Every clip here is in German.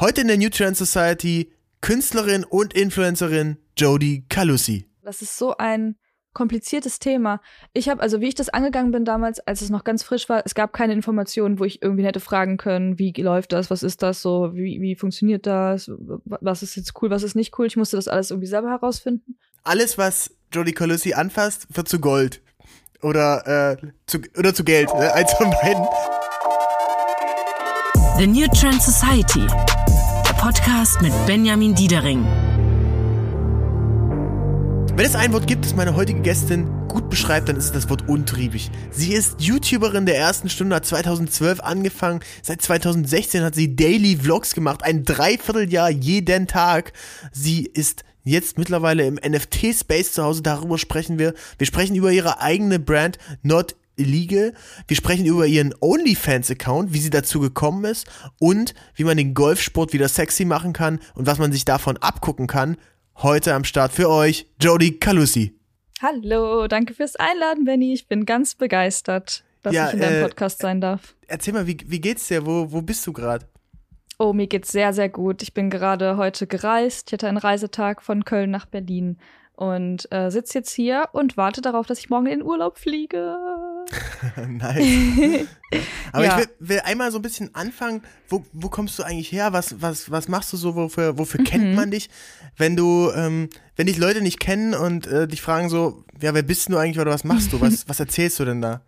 Heute in der New Trend Society Künstlerin und Influencerin Jodie Calussi. Das ist so ein kompliziertes Thema. Ich habe, also wie ich das angegangen bin damals, als es noch ganz frisch war, es gab keine Informationen, wo ich irgendwie hätte fragen können, wie läuft das, was ist das so, wie, wie funktioniert das, was ist jetzt cool, was ist nicht cool. Ich musste das alles irgendwie selber herausfinden. Alles, was Jodie Calussi anfasst, wird zu Gold. Oder, äh, zu, oder zu Geld. Ne? Eins von beiden. The New Trend Society. Podcast mit Benjamin Diedering. Wenn es ein Wort gibt, das meine heutige Gästin gut beschreibt, dann ist es das Wort untriebig. Sie ist YouTuberin der ersten Stunde, hat 2012 angefangen. Seit 2016 hat sie Daily Vlogs gemacht, ein Dreivierteljahr jeden Tag. Sie ist jetzt mittlerweile im NFT-Space zu Hause, darüber sprechen wir. Wir sprechen über ihre eigene Brand, Not Illegal. Wir sprechen über ihren OnlyFans-Account, wie sie dazu gekommen ist und wie man den Golfsport wieder sexy machen kann und was man sich davon abgucken kann. Heute am Start für euch, Jodie Calussi. Hallo, danke fürs Einladen, Benny. Ich bin ganz begeistert, dass ja, ich in deinem äh, Podcast sein darf. Erzähl mal, wie, wie geht's dir? Wo, wo bist du gerade? Oh, mir geht's sehr, sehr gut. Ich bin gerade heute gereist. Ich hatte einen Reisetag von Köln nach Berlin und äh, sitze jetzt hier und warte darauf, dass ich morgen in den Urlaub fliege. nice. Aber ja. ich will, will, einmal so ein bisschen anfangen. Wo, wo kommst du eigentlich her? Was, was, was machst du so? Wofür, wofür mhm. kennt man dich? Wenn du, ähm, wenn dich Leute nicht kennen und äh, dich fragen so, ja, wer bist du eigentlich oder was machst du? Was, was erzählst du denn da?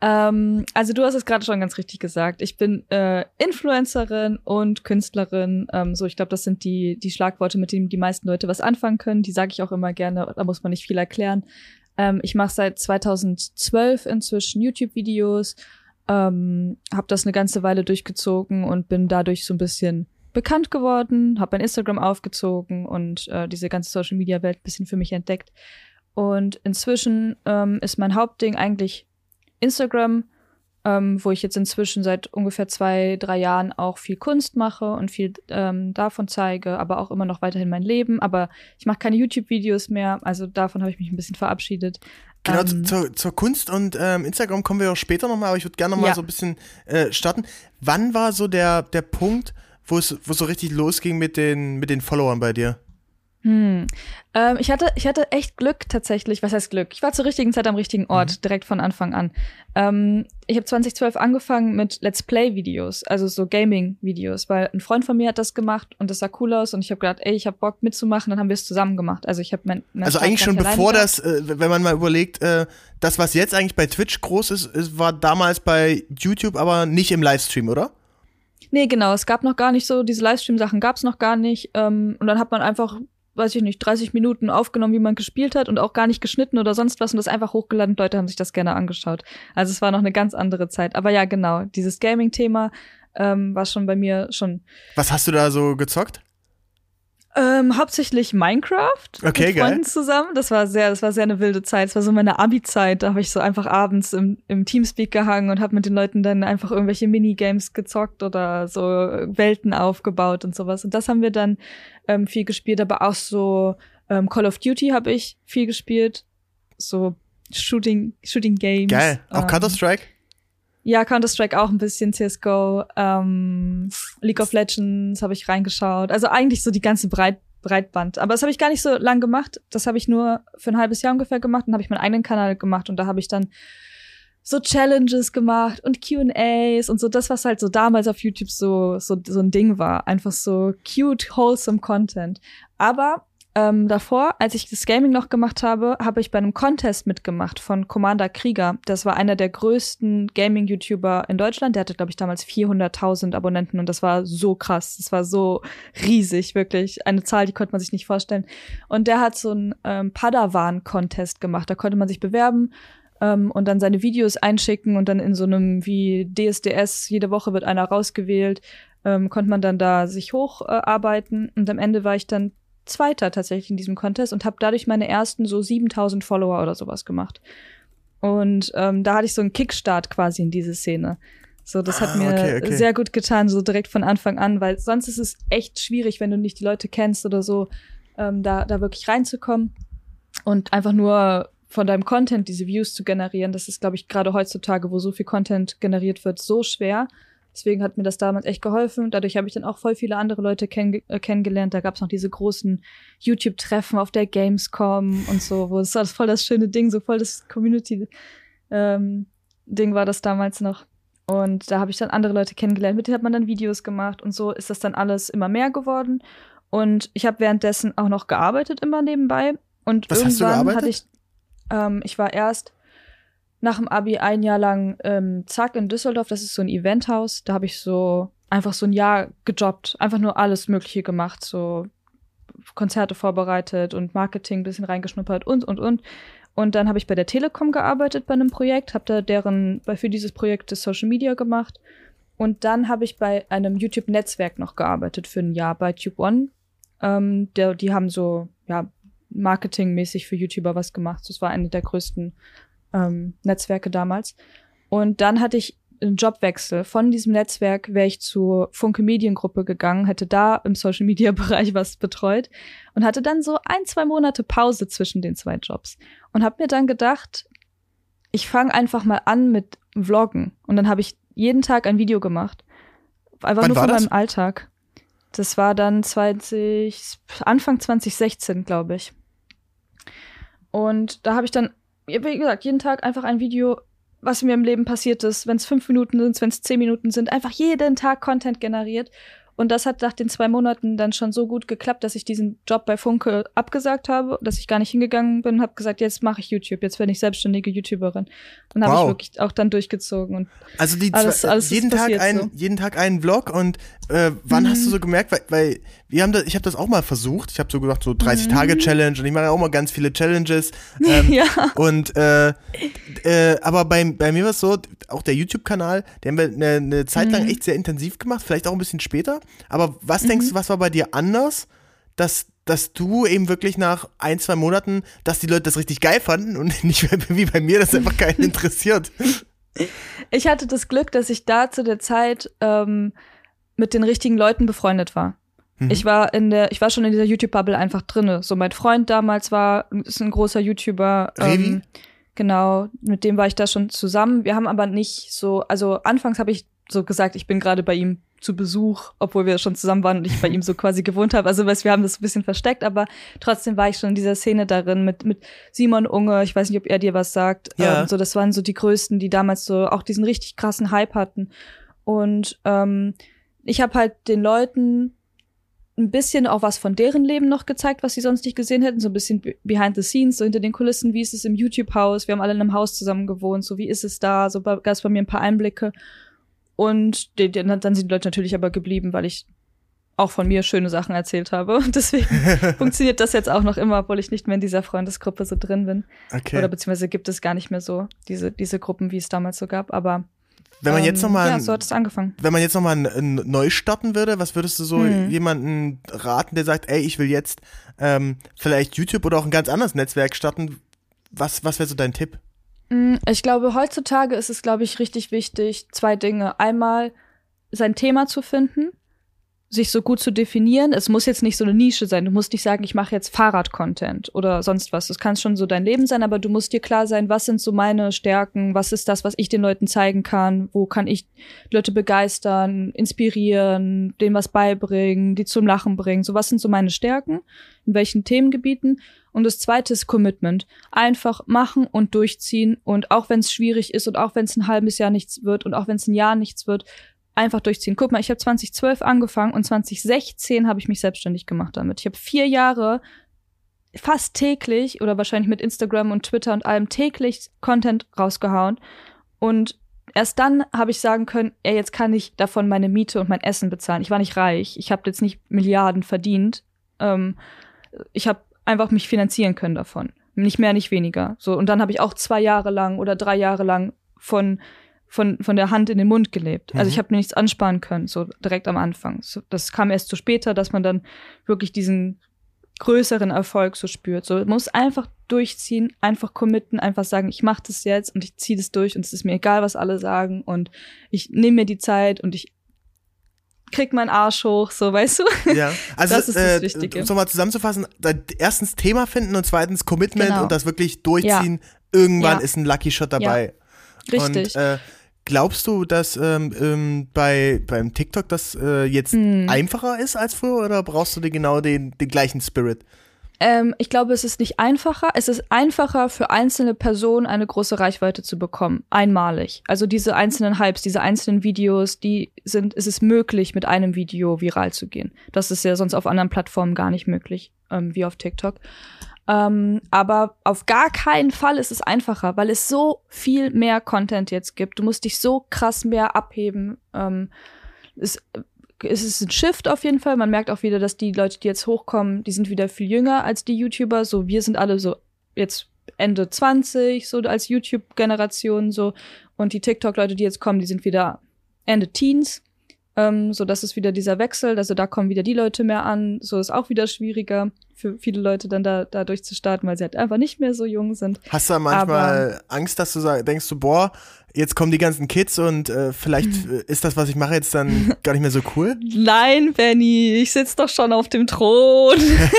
Ähm, also du hast es gerade schon ganz richtig gesagt. Ich bin äh, Influencerin und Künstlerin. Ähm, so, ich glaube, das sind die die Schlagworte, mit denen die meisten Leute was anfangen können. Die sage ich auch immer gerne. Da muss man nicht viel erklären. Ähm, ich mache seit 2012 inzwischen YouTube-Videos. Ähm, habe das eine ganze Weile durchgezogen und bin dadurch so ein bisschen bekannt geworden, habe mein Instagram aufgezogen und äh, diese ganze Social Media Welt bisschen für mich entdeckt. Und inzwischen ähm, ist mein Hauptding eigentlich Instagram, ähm, wo ich jetzt inzwischen seit ungefähr zwei, drei Jahren auch viel Kunst mache und viel ähm, davon zeige, aber auch immer noch weiterhin mein Leben. Aber ich mache keine YouTube-Videos mehr, also davon habe ich mich ein bisschen verabschiedet. Genau, ähm, zur, zur, Kunst und ähm, Instagram kommen wir auch später nochmal, aber ich würde gerne nochmal ja. so ein bisschen äh, starten. Wann war so der, der Punkt, wo es so richtig losging mit den, mit den Followern bei dir? Hm. Ähm, ich, hatte, ich hatte echt Glück tatsächlich. Was heißt Glück? Ich war zur richtigen Zeit am richtigen Ort, mhm. direkt von Anfang an. Ähm, ich habe 2012 angefangen mit Let's Play-Videos, also so Gaming-Videos, weil ein Freund von mir hat das gemacht und das sah cool aus und ich habe gedacht, ey, ich habe Bock mitzumachen, dann haben wir es zusammen gemacht. Also ich habe mein, mein Also eigentlich schon bevor das, äh, wenn man mal überlegt, äh, das, was jetzt eigentlich bei Twitch groß ist, ist, war damals bei YouTube, aber nicht im Livestream, oder? Nee, genau. Es gab noch gar nicht so, diese Livestream-Sachen gab es noch gar nicht. Ähm, und dann hat man einfach weiß ich nicht, 30 Minuten aufgenommen, wie man gespielt hat und auch gar nicht geschnitten oder sonst was und das einfach hochgeladen. Leute haben sich das gerne angeschaut. Also es war noch eine ganz andere Zeit. Aber ja, genau, dieses Gaming-Thema ähm, war schon bei mir schon. Was hast du da so gezockt? Ähm, hauptsächlich Minecraft okay, mit Freunden geil. zusammen. Das war sehr, das war sehr eine wilde Zeit. Es war so meine Abi-Zeit. Da habe ich so einfach abends im, im Teamspeak gehangen und habe mit den Leuten dann einfach irgendwelche Minigames gezockt oder so Welten aufgebaut und sowas. Und das haben wir dann ähm, viel gespielt, aber auch so ähm, Call of Duty habe ich viel gespielt. So Shooting, Shooting Games. Geil. Auch ähm, Counter-Strike? Ja, Counter-Strike auch ein bisschen, CSGO, ähm, League of Legends habe ich reingeschaut. Also eigentlich so die ganze Breit Breitband. Aber das habe ich gar nicht so lang gemacht. Das habe ich nur für ein halbes Jahr ungefähr gemacht und habe ich meinen eigenen Kanal gemacht und da habe ich dann so Challenges gemacht und Q&As und so das, was halt so damals auf YouTube so, so, so ein Ding war. Einfach so cute, wholesome Content. Aber ähm, davor, als ich das Gaming noch gemacht habe, habe ich bei einem Contest mitgemacht von Commander Krieger. Das war einer der größten Gaming-YouTuber in Deutschland. Der hatte, glaube ich, damals 400.000 Abonnenten und das war so krass. Das war so riesig, wirklich. Eine Zahl, die konnte man sich nicht vorstellen. Und der hat so einen ähm, Padawan-Contest gemacht. Da konnte man sich bewerben ähm, und dann seine Videos einschicken und dann in so einem wie DSDS, jede Woche wird einer rausgewählt, ähm, konnte man dann da sich hocharbeiten. Äh, und am Ende war ich dann Zweiter tatsächlich in diesem Contest und habe dadurch meine ersten so 7000 Follower oder sowas gemacht. Und ähm, da hatte ich so einen Kickstart quasi in diese Szene. So, das hat ah, mir okay, okay. sehr gut getan, so direkt von Anfang an, weil sonst ist es echt schwierig, wenn du nicht die Leute kennst oder so, ähm, da, da wirklich reinzukommen. Und einfach nur von deinem Content diese Views zu generieren, das ist, glaube ich, gerade heutzutage, wo so viel Content generiert wird, so schwer Deswegen hat mir das damals echt geholfen. Dadurch habe ich dann auch voll viele andere Leute kenn äh, kennengelernt. Da gab es noch diese großen YouTube-Treffen auf der Gamescom und so, wo es war voll das schöne Ding, so voll das Community-Ding ähm, war das damals noch. Und da habe ich dann andere Leute kennengelernt, mit denen hat man dann Videos gemacht und so ist das dann alles immer mehr geworden. Und ich habe währenddessen auch noch gearbeitet immer nebenbei. Und Was irgendwann hatte ich, ähm, ich war erst nach dem Abi ein Jahr lang ähm, Zack in Düsseldorf, das ist so ein Eventhaus. Da habe ich so einfach so ein Jahr gejobbt, einfach nur alles Mögliche gemacht, so Konzerte vorbereitet und Marketing ein bisschen reingeschnuppert und und und. Und dann habe ich bei der Telekom gearbeitet bei einem Projekt, habe da deren für dieses Projekt das Social Media gemacht. Und dann habe ich bei einem YouTube-Netzwerk noch gearbeitet für ein Jahr bei Tube One. Ähm, der, die haben so ja marketingmäßig für YouTuber was gemacht. Das war eine der größten ähm, Netzwerke damals. Und dann hatte ich einen Jobwechsel. Von diesem Netzwerk wäre ich zur Funke Mediengruppe gegangen, hätte da im Social Media Bereich was betreut und hatte dann so ein, zwei Monate Pause zwischen den zwei Jobs und habe mir dann gedacht, ich fange einfach mal an mit Vloggen. Und dann habe ich jeden Tag ein Video gemacht. Einfach Wann nur von das? meinem Alltag. Das war dann 20, Anfang 2016, glaube ich. Und da habe ich dann, wie gesagt, jeden Tag einfach ein Video, was mir im Leben passiert ist, wenn es fünf Minuten sind, wenn es zehn Minuten sind, einfach jeden Tag Content generiert. Und das hat nach den zwei Monaten dann schon so gut geklappt, dass ich diesen Job bei Funke abgesagt habe, dass ich gar nicht hingegangen bin, habe gesagt, jetzt mache ich YouTube, jetzt bin ich selbstständige YouTuberin. Und habe Wow. ich wirklich auch dann durchgezogen. Und Also die Alles- alles jeden Tag ein, so. jeden Tag einen Vlog und äh, wann Mhm. hast du so gemerkt, weil, weil wir haben das, ich habe das auch mal versucht. Ich habe so gedacht so Mhm. 30 Tage Challenge und ich mache ja auch mal ganz viele Challenges. Ähm, ja. Und äh, äh, aber bei, bei mir war es so, auch der YouTube-Kanal, den haben wir eine, eine Zeit Mhm. lang echt sehr intensiv gemacht, vielleicht auch ein bisschen später. Aber was denkst du, Mhm. was war bei dir anders, dass, dass du eben wirklich nach ein, zwei Monaten, dass die Leute das richtig geil fanden und nicht wie bei mir, das einfach keinen interessiert? Ich hatte das Glück, dass ich da zu der Zeit ähm, mit den richtigen Leuten befreundet war. Mhm. Ich war in der, ich war schon in dieser YouTube-Bubble einfach drinne. So mein Freund damals war, ist ein großer YouTuber. Revi? Ähm, genau, mit dem war ich da schon zusammen. Wir haben aber nicht so, also anfangs habe ich so gesagt, ich bin gerade bei ihm zu Besuch, obwohl wir schon zusammen waren und ich bei ihm so quasi gewohnt habe. Also weißt, wir haben das ein bisschen versteckt, aber trotzdem war ich schon in dieser Szene darin mit, mit Simon Unge. Ich weiß nicht, ob er dir was sagt. Ja. Ähm, so, das waren so die größten, die damals so auch diesen richtig krassen Hype hatten. Und ähm, ich habe halt den Leuten ein bisschen auch was von deren Leben noch gezeigt, was sie sonst nicht gesehen hätten, so ein bisschen be- behind the scenes, so hinter den Kulissen, wie ist es im YouTube-Haus, wir haben alle in einem Haus zusammen gewohnt, so wie ist es da, so gab es bei mir ein paar Einblicke und die, die, dann sind die Leute natürlich aber geblieben, weil ich auch von mir schöne Sachen erzählt habe und deswegen funktioniert das jetzt auch noch immer, obwohl ich nicht mehr in dieser Freundesgruppe so drin bin Okay. oder beziehungsweise gibt es gar nicht mehr so diese, diese Gruppen, wie es damals so gab, aber Wenn man jetzt ähm, nochmal ja, so hat es angefangen. wenn man jetzt nochmal neu starten würde, was würdest du so Hm. jemanden raten, der sagt, ey, ich will jetzt ähm, vielleicht YouTube oder auch ein ganz anderes Netzwerk starten? Was, was wäre so dein Tipp? Mm, Ich glaube, heutzutage ist es, glaube ich, richtig wichtig, zwei Dinge. Einmal sein Thema zu finden, sich so gut zu definieren. Es muss jetzt nicht so eine Nische sein. Du musst nicht sagen, ich mache jetzt Fahrrad-Content oder sonst was. Das kann schon so dein Leben sein, aber du musst dir klar sein, was sind so meine Stärken, was ist das, was ich den Leuten zeigen kann, wo kann ich Leute begeistern, inspirieren, denen was beibringen, die zum Lachen bringen. So, was sind so meine Stärken, in welchen Themengebieten. Und das zweite ist Commitment. Einfach machen und durchziehen. Und auch wenn es schwierig ist und auch wenn es ein halbes Jahr nichts wird und auch wenn es ein Jahr nichts wird, einfach durchziehen. Guck mal, ich habe 2012 angefangen und 2016 habe ich mich selbstständig gemacht damit. Ich habe vier Jahre fast täglich oder wahrscheinlich mit Instagram und Twitter und allem täglich Content rausgehauen. Und erst dann habe ich sagen können, ey, jetzt kann ich davon meine Miete und mein Essen bezahlen. Ich war nicht reich. Ich habe jetzt nicht Milliarden verdient. Ähm, ich habe einfach mich finanzieren können davon. Nicht mehr, nicht weniger. So, und dann habe ich auch zwei Jahre lang oder drei Jahre lang von, von, von der Hand in den Mund gelebt. Also Mhm. ich habe mir nichts ansparen können, so direkt am Anfang. So, das kam erst zu später, dass man dann wirklich diesen größeren Erfolg so spürt. So, man muss einfach durchziehen, einfach committen, einfach sagen, ich mache das jetzt und ich ziehe das durch und es ist mir egal, was alle sagen und ich nehme mir die Zeit und ich krieg meinen Arsch hoch, so weißt du? Ja, also Das ist das äh, Wichtige. um es nochmal zusammenzufassen, erstens Thema finden und zweitens Commitment Genau. und das wirklich durchziehen. Irgendwann Ja. ist ein Lucky Shot dabei. Richtig. Und äh, Glaubst du, dass ähm, ähm, bei beim TikTok das äh, jetzt Hm. einfacher ist als früher oder brauchst du dir genau den, den gleichen Spirit? Ähm, ich glaube, es ist nicht einfacher. Es ist einfacher für einzelne Personen eine große Reichweite zu bekommen. Einmalig. Also diese einzelnen Hypes, diese einzelnen Videos, die sind, es ist möglich, mit einem Video viral zu gehen. Das ist ja sonst auf anderen Plattformen gar nicht möglich, ähm, wie auf TikTok. Ähm, aber auf gar keinen Fall ist es einfacher, weil es so viel mehr Content jetzt gibt. Du musst dich so krass mehr abheben. Ähm, es, es ist ein Shift auf jeden Fall. Man merkt auch wieder, dass die Leute, die jetzt hochkommen, die sind wieder viel jünger als die YouTuber. So, wir sind alle so jetzt Ende 20, so als YouTube-Generation so. Und die TikTok-Leute, die jetzt kommen, die sind wieder Ende Teens. Ähm, so, das ist wieder dieser Wechsel. Also da kommen wieder die Leute mehr an. So ist auch wieder schwieriger für viele Leute dann da, da durchzustarten, weil sie halt einfach nicht mehr so jung sind. Hast du da manchmal Angst, dass du sag, denkst du, boah, jetzt kommen die ganzen Kids und äh, vielleicht äh, ist das, was ich mache, jetzt dann gar nicht mehr so cool? Nein, Benny, ich sitz doch schon auf dem Thron.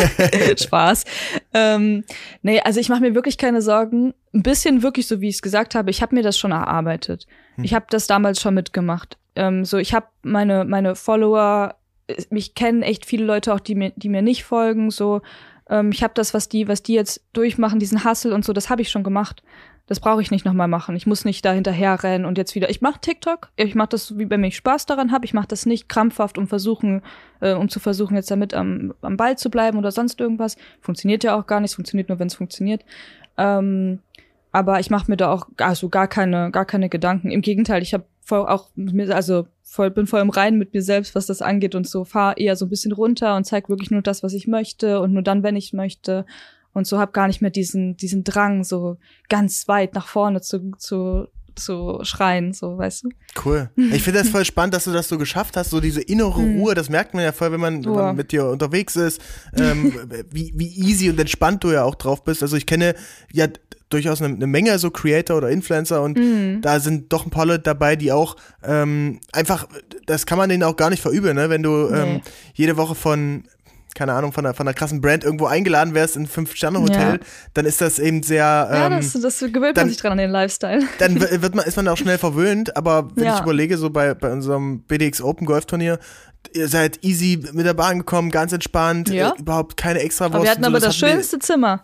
Spaß. Ähm, nee, also ich mache mir wirklich keine Sorgen. Ein bisschen wirklich so, wie ich es gesagt habe, ich habe mir das schon erarbeitet. Hm. Ich habe das damals schon mitgemacht. Ähm, so, ich habe meine, meine Follower, äh, mich kennen echt viele Leute auch, die mir, die mir nicht folgen. So, ähm, ich habe das, was die, was die jetzt durchmachen, diesen Hustle und so, das habe ich schon gemacht. Das brauche ich nicht nochmal machen. Ich muss nicht da hinterher rennen und jetzt wieder. Ich mache TikTok. Ich mache das, wie wenn ich Spaß daran habe. Ich mache das nicht krampfhaft, um versuchen, äh, um zu versuchen, jetzt damit am, am Ball zu bleiben oder sonst irgendwas. Funktioniert ja auch gar nicht. Funktioniert nur, wenn es funktioniert. Ähm, aber ich mache mir da auch also gar keine, gar keine Gedanken. Im Gegenteil, ich habe voll auch mir, also voll, bin voll im Reinen mit mir selbst, was das angeht und so fahr eher so ein bisschen runter und zeig wirklich nur das, was ich möchte und nur dann, wenn ich möchte. Und so hab gar nicht mehr diesen, diesen Drang, so ganz weit nach vorne zu, zu, zu schreien, so, weißt du? Cool. Ich finde das voll spannend, dass du das so geschafft hast, so diese innere Hm. Ruhe, das merkt man ja voll, wenn man, wenn man mit dir unterwegs ist, ähm, wie, wie easy und entspannt du ja auch drauf bist. Also ich kenne ja durchaus eine, eine Menge so Creator oder Influencer und Mhm. da sind doch ein paar Leute dabei, die auch ähm, einfach, das kann man denen auch gar nicht verübeln, ne? wenn du ähm, Nee. jede Woche von keine Ahnung, von einer, von einer krassen Brand irgendwo eingeladen wärst in ein Fünf-Sterne-Hotel, Ja. dann ist das eben sehr, ja, ähm, das, das gewöhnt dann- man sich dran an den Lifestyle. dann wird man, ist man auch schnell verwöhnt, aber wenn Ja. ich überlege, so bei, bei unserem BDX Open Golf Turnier, ihr seid easy mit der Bahn gekommen, ganz entspannt, Ja. äh, überhaupt keine extra Aber wir hatten aber das schönste Zimmer.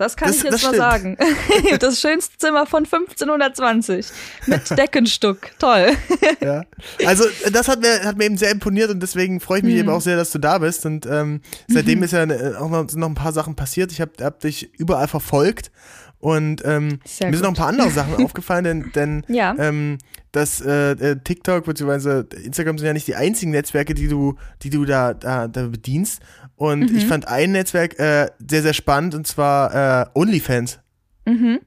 Das kann Das- ich jetzt mal sagen. das schönste Zimmer von 1520 mit Deckenstuck. Toll. Ja. Also das hat mir, hat mir eben sehr imponiert und deswegen freue ich mich Mhm. eben auch sehr, dass du da bist. Und ähm, seitdem ist ja äh, auch noch, noch ein paar Sachen passiert. Ich habe hab dich überall verfolgt und ähm, Sehr mir sind noch ein paar andere Sachen aufgefallen, denn, denn Ja. ähm, das äh, äh, TikTok bzw. Instagram sind ja nicht die einzigen Netzwerke, die du, die du da, da, da bedienst. Und Mhm. ich fand ein Netzwerk äh, sehr, sehr spannend und zwar äh, OnlyFans. Mhm.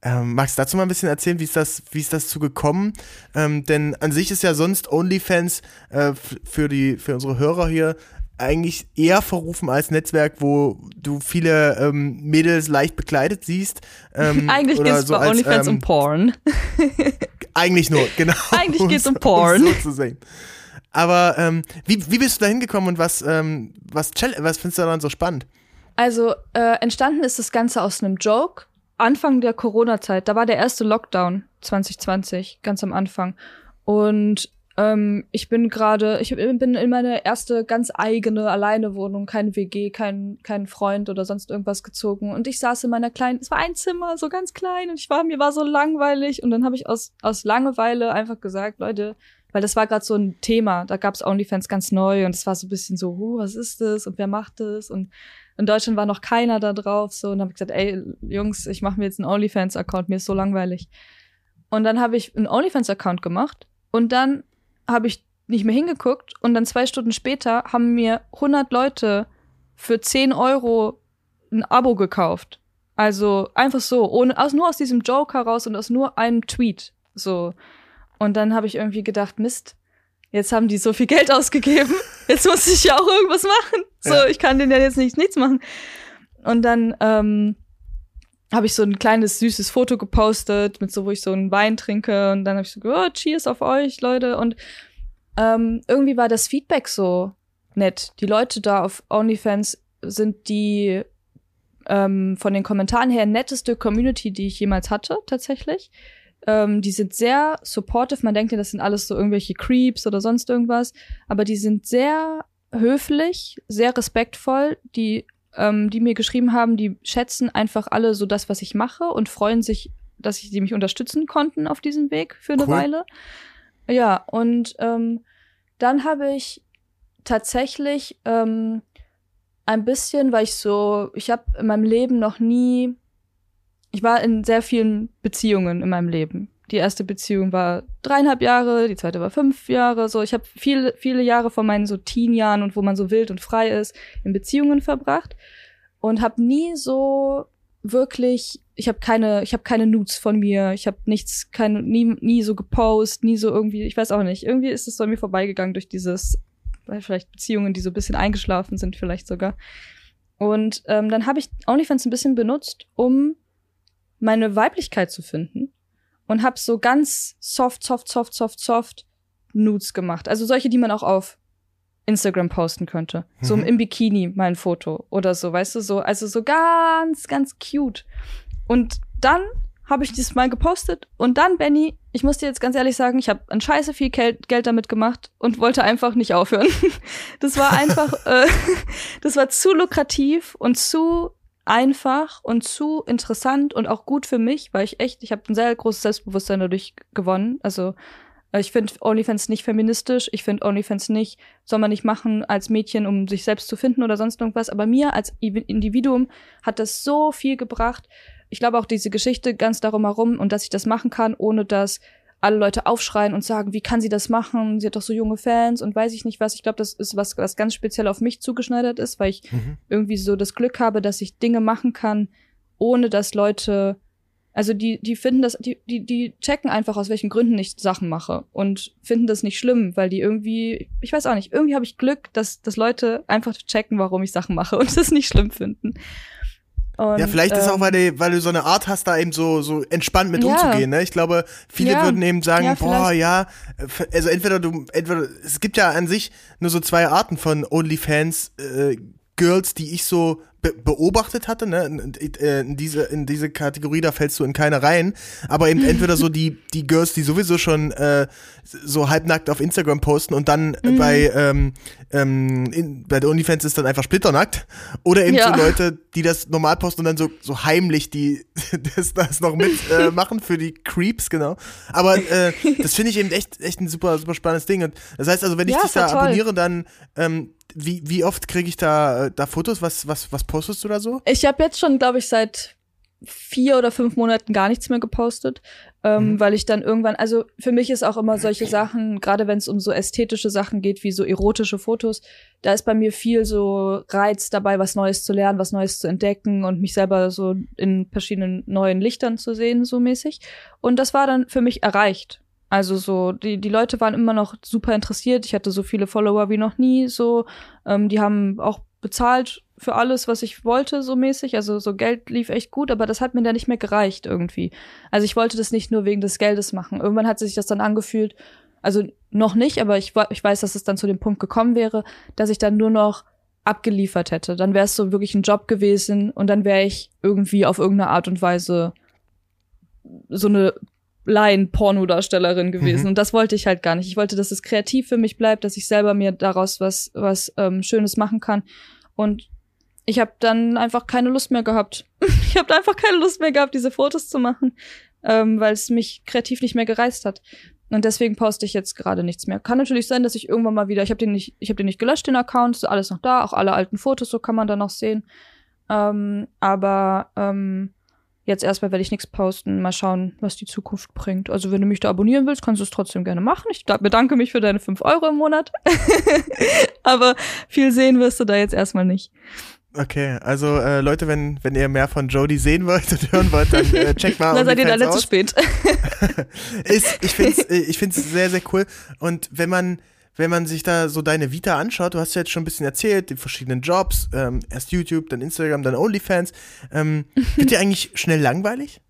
Ähm, magst du dazu mal ein bisschen erzählen, wie ist das, wie ist das zu gekommen? Ähm, denn an sich ist ja sonst OnlyFans äh, für die, für unsere Hörer hier eigentlich eher verrufen als Netzwerk, wo du viele ähm, Mädels leicht bekleidet siehst. Ähm, Eigentlich geht es so bei OnlyFans ähm, um Porn. Eigentlich nur, genau. Eigentlich geht's um es Porn. So zu sehen. Aber ähm, wie, wie bist du da hingekommen und was, ähm, was, was findest du daran so spannend? Also äh, entstanden ist das Ganze aus einem Joke. Anfang der Corona-Zeit, da war der erste Lockdown 2020, ganz am Anfang. Und ähm, ich bin gerade, ich bin in meine erste ganz eigene Alleinewohnung, kein WG, kein, kein Freund oder sonst irgendwas gezogen. Und ich saß in meiner kleinen, es war ein Zimmer, so ganz klein, und ich war, mir war so langweilig. Und dann habe ich aus, aus Langeweile einfach gesagt, Leute, weil das war gerade so ein Thema, da gab's OnlyFans ganz neu und es war so ein bisschen so, huh, was ist das und wer macht das? Und in Deutschland war noch keiner da drauf, so und habe ich gesagt, ey Jungs, ich mache mir jetzt einen OnlyFans-Account, mir ist so langweilig. Und dann habe ich einen OnlyFans-Account gemacht und dann habe ich nicht mehr hingeguckt und dann zwei Stunden später haben mir 100 Leute für 10 Euro ein Abo gekauft. Also einfach so, ohne, aus, nur aus diesem Joke heraus und aus nur einem Tweet. So. Und dann habe ich irgendwie gedacht, Mist, jetzt haben die so viel Geld ausgegeben, jetzt muss ich ja auch irgendwas machen. So, Ja. ich kann denen ja jetzt nicht, nichts machen. Und dann ähm, habe ich so ein kleines süßes Foto gepostet, mit so, wo ich so einen Wein trinke. Und dann habe ich so, oh, cheers auf euch, Leute. Und ähm, irgendwie war das Feedback so nett. Die Leute da auf OnlyFans sind die ähm, von den Kommentaren her netteste Community, die ich jemals hatte, tatsächlich. Ähm, die sind sehr supportive. Man denkt ja, das sind alles so irgendwelche Creeps oder sonst irgendwas. Aber die sind sehr höflich, sehr respektvoll. Die, ähm, die mir geschrieben haben, die schätzen einfach alle so das, was ich mache und freuen sich, dass ich sie mich unterstützen konnten auf diesem Weg für eine Cool. Weile. Ja, und ähm, dann habe ich tatsächlich ähm, ein bisschen, weil ich so, ich habe in meinem Leben noch nie, ich war in sehr vielen Beziehungen in meinem Leben. Die erste Beziehung war dreieinhalb Jahre, die zweite war fünf Jahre. So, ich habe viele, viele Jahre von meinen so Teen-Jahren und wo man so wild und frei ist, in Beziehungen verbracht und habe nie so wirklich, ich habe keine, ich habe keine Nudes von mir, ich habe nichts, keine, nie, nie so gepostet, nie so irgendwie, ich weiß auch nicht, irgendwie ist es so an mir vorbeigegangen durch dieses, weil vielleicht Beziehungen, die so ein bisschen eingeschlafen sind, vielleicht sogar. Und ähm, dann habe ich OnlyFans ein bisschen benutzt, um meine Weiblichkeit zu finden und habe so ganz soft, soft, soft, soft, soft Nudes gemacht. Also solche, die man auch auf Instagram posten könnte. So Mhm. im Bikini mal ein Foto oder so, weißt du, so, also so ganz, ganz cute. Und dann habe ich dieses mal gepostet und dann, Benny, ich muss dir jetzt ganz ehrlich sagen, ich habe ein scheiße viel Geld, Geld damit gemacht und wollte einfach nicht aufhören. Das war einfach, äh, das war zu lukrativ und zu einfach und zu interessant und auch gut für mich, weil ich echt, ich habe ein sehr großes Selbstbewusstsein dadurch gewonnen. Also äh, ich finde OnlyFans nicht feministisch, ich finde OnlyFans nicht, soll man nicht machen als Mädchen, um sich selbst zu finden oder sonst irgendwas. Aber mir als Individuum hat das so viel gebracht. Ich glaube auch diese Geschichte ganz darum herum und dass ich das machen kann, ohne dass alle Leute aufschreien und sagen, wie kann sie das machen? Sie hat doch so junge Fans und weiß ich nicht was. Ich glaube, das ist was, was ganz speziell auf mich zugeschneidert ist, weil ich Mhm. irgendwie so das Glück habe, dass ich Dinge machen kann, ohne dass Leute, also die, die finden das, die, die, die checken einfach, aus welchen Gründen ich Sachen mache und finden das nicht schlimm, weil die irgendwie, ich weiß auch nicht, irgendwie habe ich Glück, dass, dass Leute einfach checken, warum ich Sachen mache und das nicht schlimm finden. Und, Ja, vielleicht ist auch, ähm, weil du, weil du so eine Art hast, da eben so, so entspannt mit Ja. umzugehen, ne? Ich glaube, viele Ja. würden eben sagen, Ja, boah, ja, also entweder du, entweder, es gibt ja an sich nur so zwei Arten von OnlyFans, äh, Girls, die ich so be beobachtet hatte, ne? In, in, in, diese, in diese Kategorie, da fällst du in keine rein. Aber eben entweder so die, die Girls, die sowieso schon äh, so halbnackt auf Instagram posten und dann Mhm. bei, ähm, ähm, in, bei der OnlyFans ist dann einfach splitternackt. Oder eben Ja. so Leute, die das normal posten und dann so, so heimlich die das, das noch mit äh, machen für die Creeps, genau. Aber äh, das finde ich eben echt, echt ein super, super spannendes Ding. Und das heißt also, wenn ich Ja, dich da toll. abonniere, dann ähm, wie, wie oft kriege ich da, äh, da Fotos? Was, was, was postest du da so? Ich habe jetzt schon, glaube ich, seit vier oder fünf Monaten gar nichts mehr gepostet, ähm, Mhm. weil ich dann irgendwann, also für mich ist auch immer solche Sachen, gerade wenn es um so ästhetische Sachen geht, wie so erotische Fotos, da ist bei mir viel so Reiz dabei, was Neues zu lernen, was Neues zu entdecken und mich selber so in verschiedenen neuen Lichtern zu sehen, so mäßig. Und das war dann für mich erreicht. Also so, die, die Leute waren immer noch super interessiert. Ich hatte so viele Follower wie noch nie. So, ähm, die haben auch bezahlt für alles, was ich wollte, so mäßig. Also so Geld lief echt gut, aber das hat mir dann nicht mehr gereicht irgendwie. Also ich wollte das nicht nur wegen des Geldes machen. Irgendwann hat sich das dann angefühlt, also noch nicht, aber ich, ich weiß, dass es dann zu dem Punkt gekommen wäre, dass ich dann nur noch abgeliefert hätte. Dann wäre es so wirklich ein Job gewesen und dann wäre ich irgendwie auf irgendeine Art und Weise so eine Laien-Pornodarstellerin gewesen. Mhm. Und das wollte ich halt gar nicht. Ich wollte, dass es kreativ für mich bleibt, dass ich selber mir daraus was, was ähm, Schönes machen kann. Und ich habe dann einfach keine Lust mehr gehabt. ich habe einfach keine Lust mehr gehabt, diese Fotos zu machen, ähm, weil es mich kreativ nicht mehr gereizt hat. Und deswegen poste ich jetzt gerade nichts mehr. Kann natürlich sein, dass ich irgendwann mal wieder, ich habe den nicht, ich habe den nicht gelöscht, den Account, ist alles noch da, auch alle alten Fotos, so kann man da noch sehen. Ähm, aber ähm, jetzt erstmal werde ich nichts posten, mal schauen, was die Zukunft bringt. Also wenn du mich da abonnieren willst, kannst du es trotzdem gerne machen. Ich da- bedanke mich für deine 5 Euro im Monat. aber viel sehen wirst du da jetzt erstmal nicht. Okay, also äh, Leute, wenn, wenn ihr mehr von Jodie sehen wollt und hören wollt, dann äh, checkt mal da seid ihr dann nicht zu spät. ist, ich finde es ich find's sehr, sehr cool. Und wenn man, wenn man sich da so deine Vita anschaut, du hast ja jetzt schon ein bisschen erzählt, die verschiedenen Jobs, ähm, erst YouTube, dann Instagram, dann OnlyFans. Ähm, wird dir eigentlich schnell langweilig?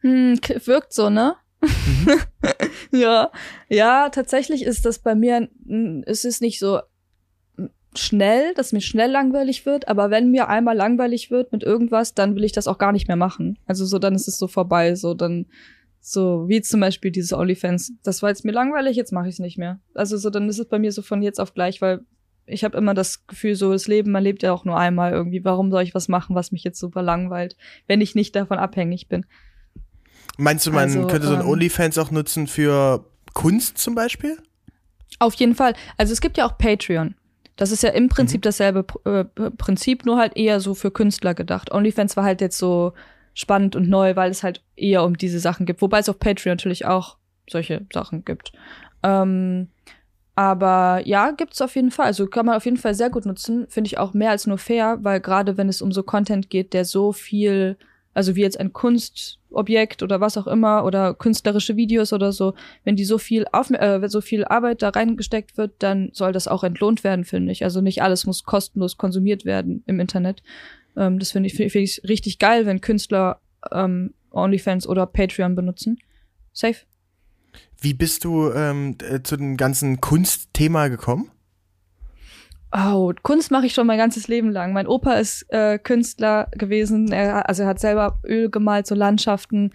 Hm, wirkt so, ne? ja, ja, tatsächlich ist das bei mir, mm, es ist nicht so mm, schnell, dass mir schnell langweilig wird, aber wenn mir einmal langweilig wird mit irgendwas, dann will ich das auch gar nicht mehr machen. Also so, dann ist es so vorbei, so dann So, wie zum Beispiel dieses OnlyFans. Das war jetzt mir langweilig, jetzt mache ich es nicht mehr. Also so, dann ist es bei mir so von jetzt auf gleich, weil ich habe immer das Gefühl, so das Leben, man lebt ja auch nur einmal irgendwie. Warum soll ich was machen, was mich jetzt super langweilt, wenn ich nicht davon abhängig bin? Meinst du, man Also, könnte so ein ähm, OnlyFans auch nutzen für Kunst zum Beispiel? Auf jeden Fall. Also es gibt ja auch Patreon. Das ist ja im Prinzip dasselbe äh, Prinzip, nur halt eher so für Künstler gedacht. OnlyFans war halt jetzt so spannend und neu, weil es halt eher um diese Sachen gibt. Wobei es auf Patreon natürlich auch solche Sachen gibt. Ähm, aber ja, gibt's auf jeden Fall. Also kann man auf jeden Fall sehr gut nutzen. Finde ich auch mehr als nur fair, weil gerade wenn es um so Content geht, der so viel, also wie jetzt ein Kunstobjekt oder was auch immer oder künstlerische Videos oder so, wenn die so viel auf, äh, so viel Arbeit da reingesteckt wird, dann soll das auch entlohnt werden, finde ich. Also nicht alles muss kostenlos konsumiert werden im Internet. Ähm, das finde ich, finde ich richtig geil, wenn Künstler ähm, OnlyFans oder Patreon benutzen. Safe. Wie bist du ähm, äh, zu dem ganzen Kunstthema gekommen? Oh, Kunst mache ich schon mein ganzes Leben lang. Mein Opa ist äh, Künstler gewesen. Er, also er hat selber Öl gemalt, so Landschaften.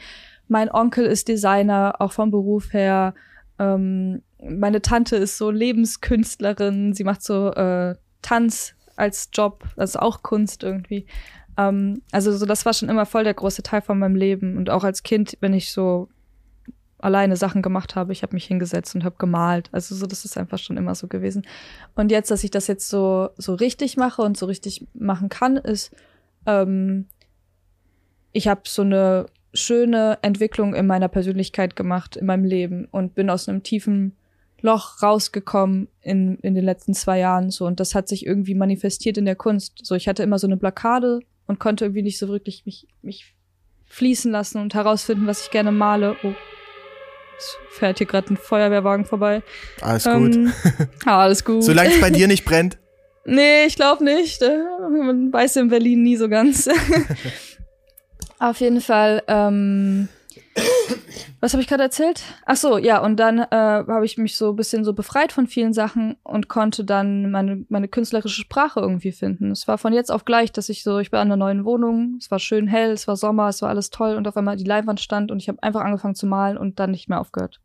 Mein Onkel ist Designer, auch vom Beruf her. Ähm, meine Tante ist so Lebenskünstlerin. Sie macht so äh, Tanz als Job, also auch Kunst irgendwie. Ähm, also so das war schon immer voll der große Teil von meinem Leben. Und auch als Kind, wenn ich so alleine Sachen gemacht habe. Ich habe mich hingesetzt und habe gemalt. Also so, das ist einfach schon immer so gewesen. Und jetzt, dass ich das jetzt so so richtig mache und so richtig machen kann, ist, ähm, ich habe so eine schöne Entwicklung in meiner Persönlichkeit gemacht, in meinem Leben und bin aus einem tiefen Loch rausgekommen in, in den letzten zwei Jahren so und das hat sich irgendwie manifestiert in der Kunst. So, ich hatte immer so eine Blockade und konnte irgendwie nicht so wirklich mich, mich fließen lassen und herausfinden, was ich gerne male. Oh, es fährt hier gerade ein Feuerwehrwagen vorbei. Alles gut. Ähm, ah, alles gut. Solange es bei dir nicht brennt. Nee, ich glaube nicht. Äh, Man weiß in Berlin nie so ganz. Auf jeden Fall. Ähm, was habe ich gerade erzählt? Ach so, ja. Und dann äh, habe ich mich so ein bisschen so befreit von vielen Sachen und konnte dann meine meine künstlerische Sprache irgendwie finden. Es war von jetzt auf gleich, dass ich so, ich war in einer neuen Wohnung. Es war schön hell, es war Sommer, es war alles toll und auf einmal die Leinwand stand und ich habe einfach angefangen zu malen und dann nicht mehr aufgehört.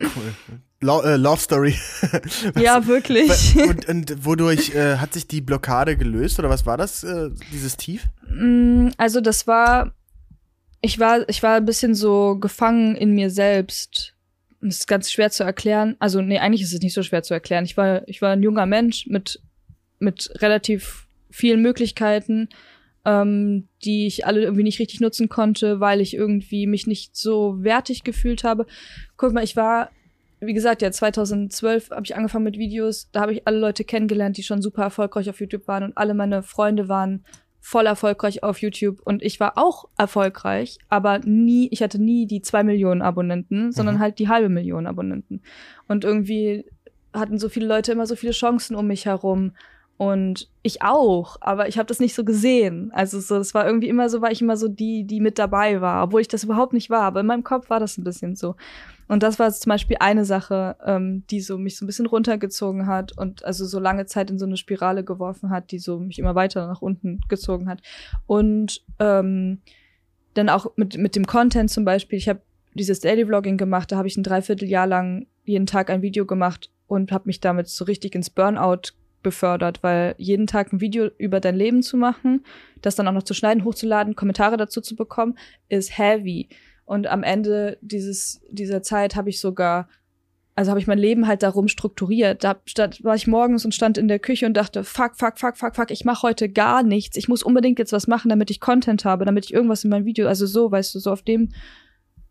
Cool. Lo äh, Love Story. ja, wirklich. und, und wodurch äh, hat sich die Blockade gelöst oder was war das, äh, dieses Tief? Mm, Also das war, ich war, ich war ein bisschen so gefangen in mir selbst. Das ist ganz schwer zu erklären. Also nee, eigentlich ist es nicht so schwer zu erklären. Ich war, ich war ein junger Mensch mit mit relativ vielen Möglichkeiten, ähm, die ich alle irgendwie nicht richtig nutzen konnte, weil ich irgendwie mich nicht so wertig gefühlt habe. Guck mal, ich war wie gesagt, ja, 2012 habe ich angefangen mit Videos. Da habe ich alle Leute kennengelernt, die schon super erfolgreich auf YouTube waren und alle meine Freunde waren voll erfolgreich auf YouTube und ich war auch erfolgreich, aber nie, ich hatte nie die zwei Millionen Abonnenten, sondern Mhm. halt die halbe Million Abonnenten. Und irgendwie hatten so viele Leute immer so viele Chancen um mich herum und ich auch, aber ich habe das nicht so gesehen. Also so, das war irgendwie immer so, war ich immer so die, die mit dabei war, obwohl ich das überhaupt nicht war, aber in meinem Kopf war das ein bisschen so. Und das war zum Beispiel eine Sache, ähm, die so mich so ein bisschen runtergezogen hat und also so lange Zeit in so eine Spirale geworfen hat, die so mich immer weiter nach unten gezogen hat. Und ähm, dann auch mit, mit dem Content zum Beispiel, ich habe dieses Daily Vlogging gemacht, da habe ich ein Dreivierteljahr lang jeden Tag ein Video gemacht und habe mich damit so richtig ins Burnout befördert, weil jeden Tag ein Video über dein Leben zu machen, das dann auch noch zu schneiden, hochzuladen, Kommentare dazu zu bekommen, ist heavy. Und am Ende dieses, dieser Zeit habe ich sogar, also habe ich mein Leben halt darum strukturiert. Da stand, war ich morgens und stand in der Küche und dachte, fuck, fuck, fuck, fuck, fuck, ich mache heute gar nichts. Ich muss unbedingt jetzt was machen, damit ich Content habe, damit ich irgendwas in meinem Video, also so, weißt du, so auf dem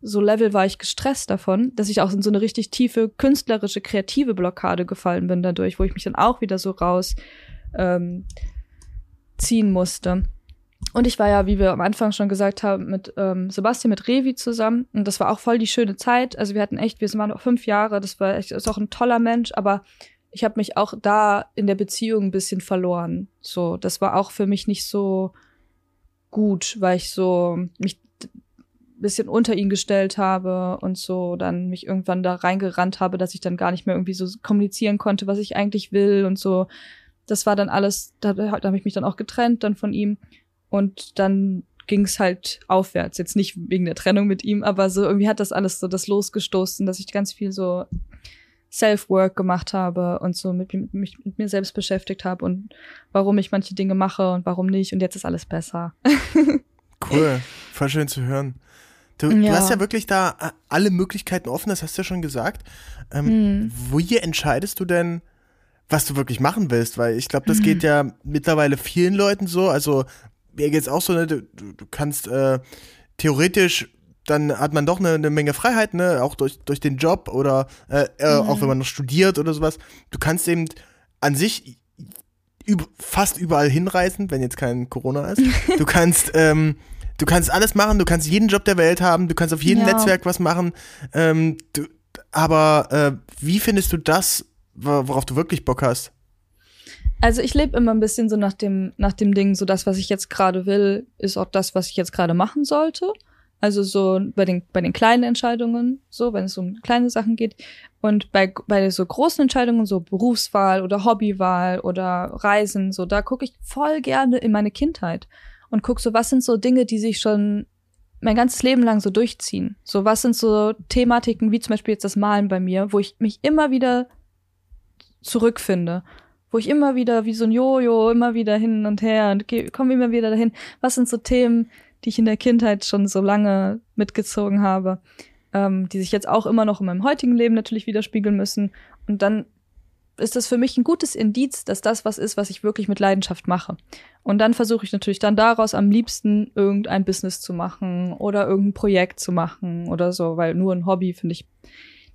so Level war ich gestresst davon, dass ich auch in so eine richtig tiefe künstlerische, kreative Blockade gefallen bin dadurch, wo ich mich dann auch wieder so raus ähm, ziehen musste. Und ich war ja, wie wir am Anfang schon gesagt haben, mit ähm, Sebastian, mit Revi zusammen. Und das war auch voll die schöne Zeit. Also wir hatten echt, wir waren noch fünf Jahre, das war echt, ist auch ein toller Mensch, aber ich habe mich auch da in der Beziehung ein bisschen verloren. So, das war auch für mich nicht so gut, weil ich so mich bisschen unter ihn gestellt habe und so dann mich irgendwann da reingerannt habe, dass ich dann gar nicht mehr irgendwie so kommunizieren konnte, was ich eigentlich will und so. Das war dann alles, da, da habe ich mich dann auch getrennt dann von ihm und dann ging es halt aufwärts. Jetzt nicht wegen der Trennung mit ihm, aber so irgendwie hat das alles so das losgestoßen, dass ich ganz viel so Self-Work gemacht habe und so mit, mit, mich mit mir selbst beschäftigt habe und warum ich manche Dinge mache und warum nicht. Und jetzt ist alles besser. cool, voll schön zu hören. Du, ja. du hast ja wirklich da äh, alle Möglichkeiten offen, das hast du ja schon gesagt. Ähm, mhm. Wie entscheidest du denn, was du wirklich machen willst? Weil ich glaube, das mhm. geht ja mittlerweile vielen Leuten so. Also mir geht's auch so, ne? du, du kannst äh, theoretisch dann hat man doch eine, eine Menge Freiheit, ne, auch durch, durch den Job oder äh, äh, mhm. auch wenn man noch studiert oder sowas. Du kannst eben an sich üb fast überall hinreisen, wenn jetzt kein Corona ist. Du kannst, ähm, du kannst alles machen, du kannst jeden Job der Welt haben, du kannst auf jedem ja. Netzwerk was machen. Ähm, du, aber äh, wie findest du das, worauf du wirklich Bock hast? Also ich lebe immer ein bisschen so nach dem, nach dem Ding, so das, was ich jetzt gerade will, ist auch das, was ich jetzt gerade machen sollte. Also so bei den, bei den kleinen Entscheidungen, so, wenn es um kleine Sachen geht. Und bei, bei so großen Entscheidungen, so Berufswahl oder Hobbywahl oder Reisen, so, da gucke ich voll gerne in meine Kindheit und gucke so, was sind so Dinge, die sich schon mein ganzes Leben lang so durchziehen. So, was sind so Thematiken, wie zum Beispiel jetzt das Malen bei mir, wo ich mich immer wieder zurückfinde wo ich immer wieder wie so ein Jojo immer wieder hin und her und komme immer wieder dahin. Was sind so Themen, die ich in der Kindheit schon so lange mitgezogen habe, ähm, die sich jetzt auch immer noch in meinem heutigen Leben natürlich widerspiegeln müssen. Und dann ist das für mich ein gutes Indiz, dass das was ist, was ich wirklich mit Leidenschaft mache. Und dann versuche ich natürlich dann daraus am liebsten irgendein Business zu machen oder irgendein Projekt zu machen oder so, weil nur ein Hobby finde ich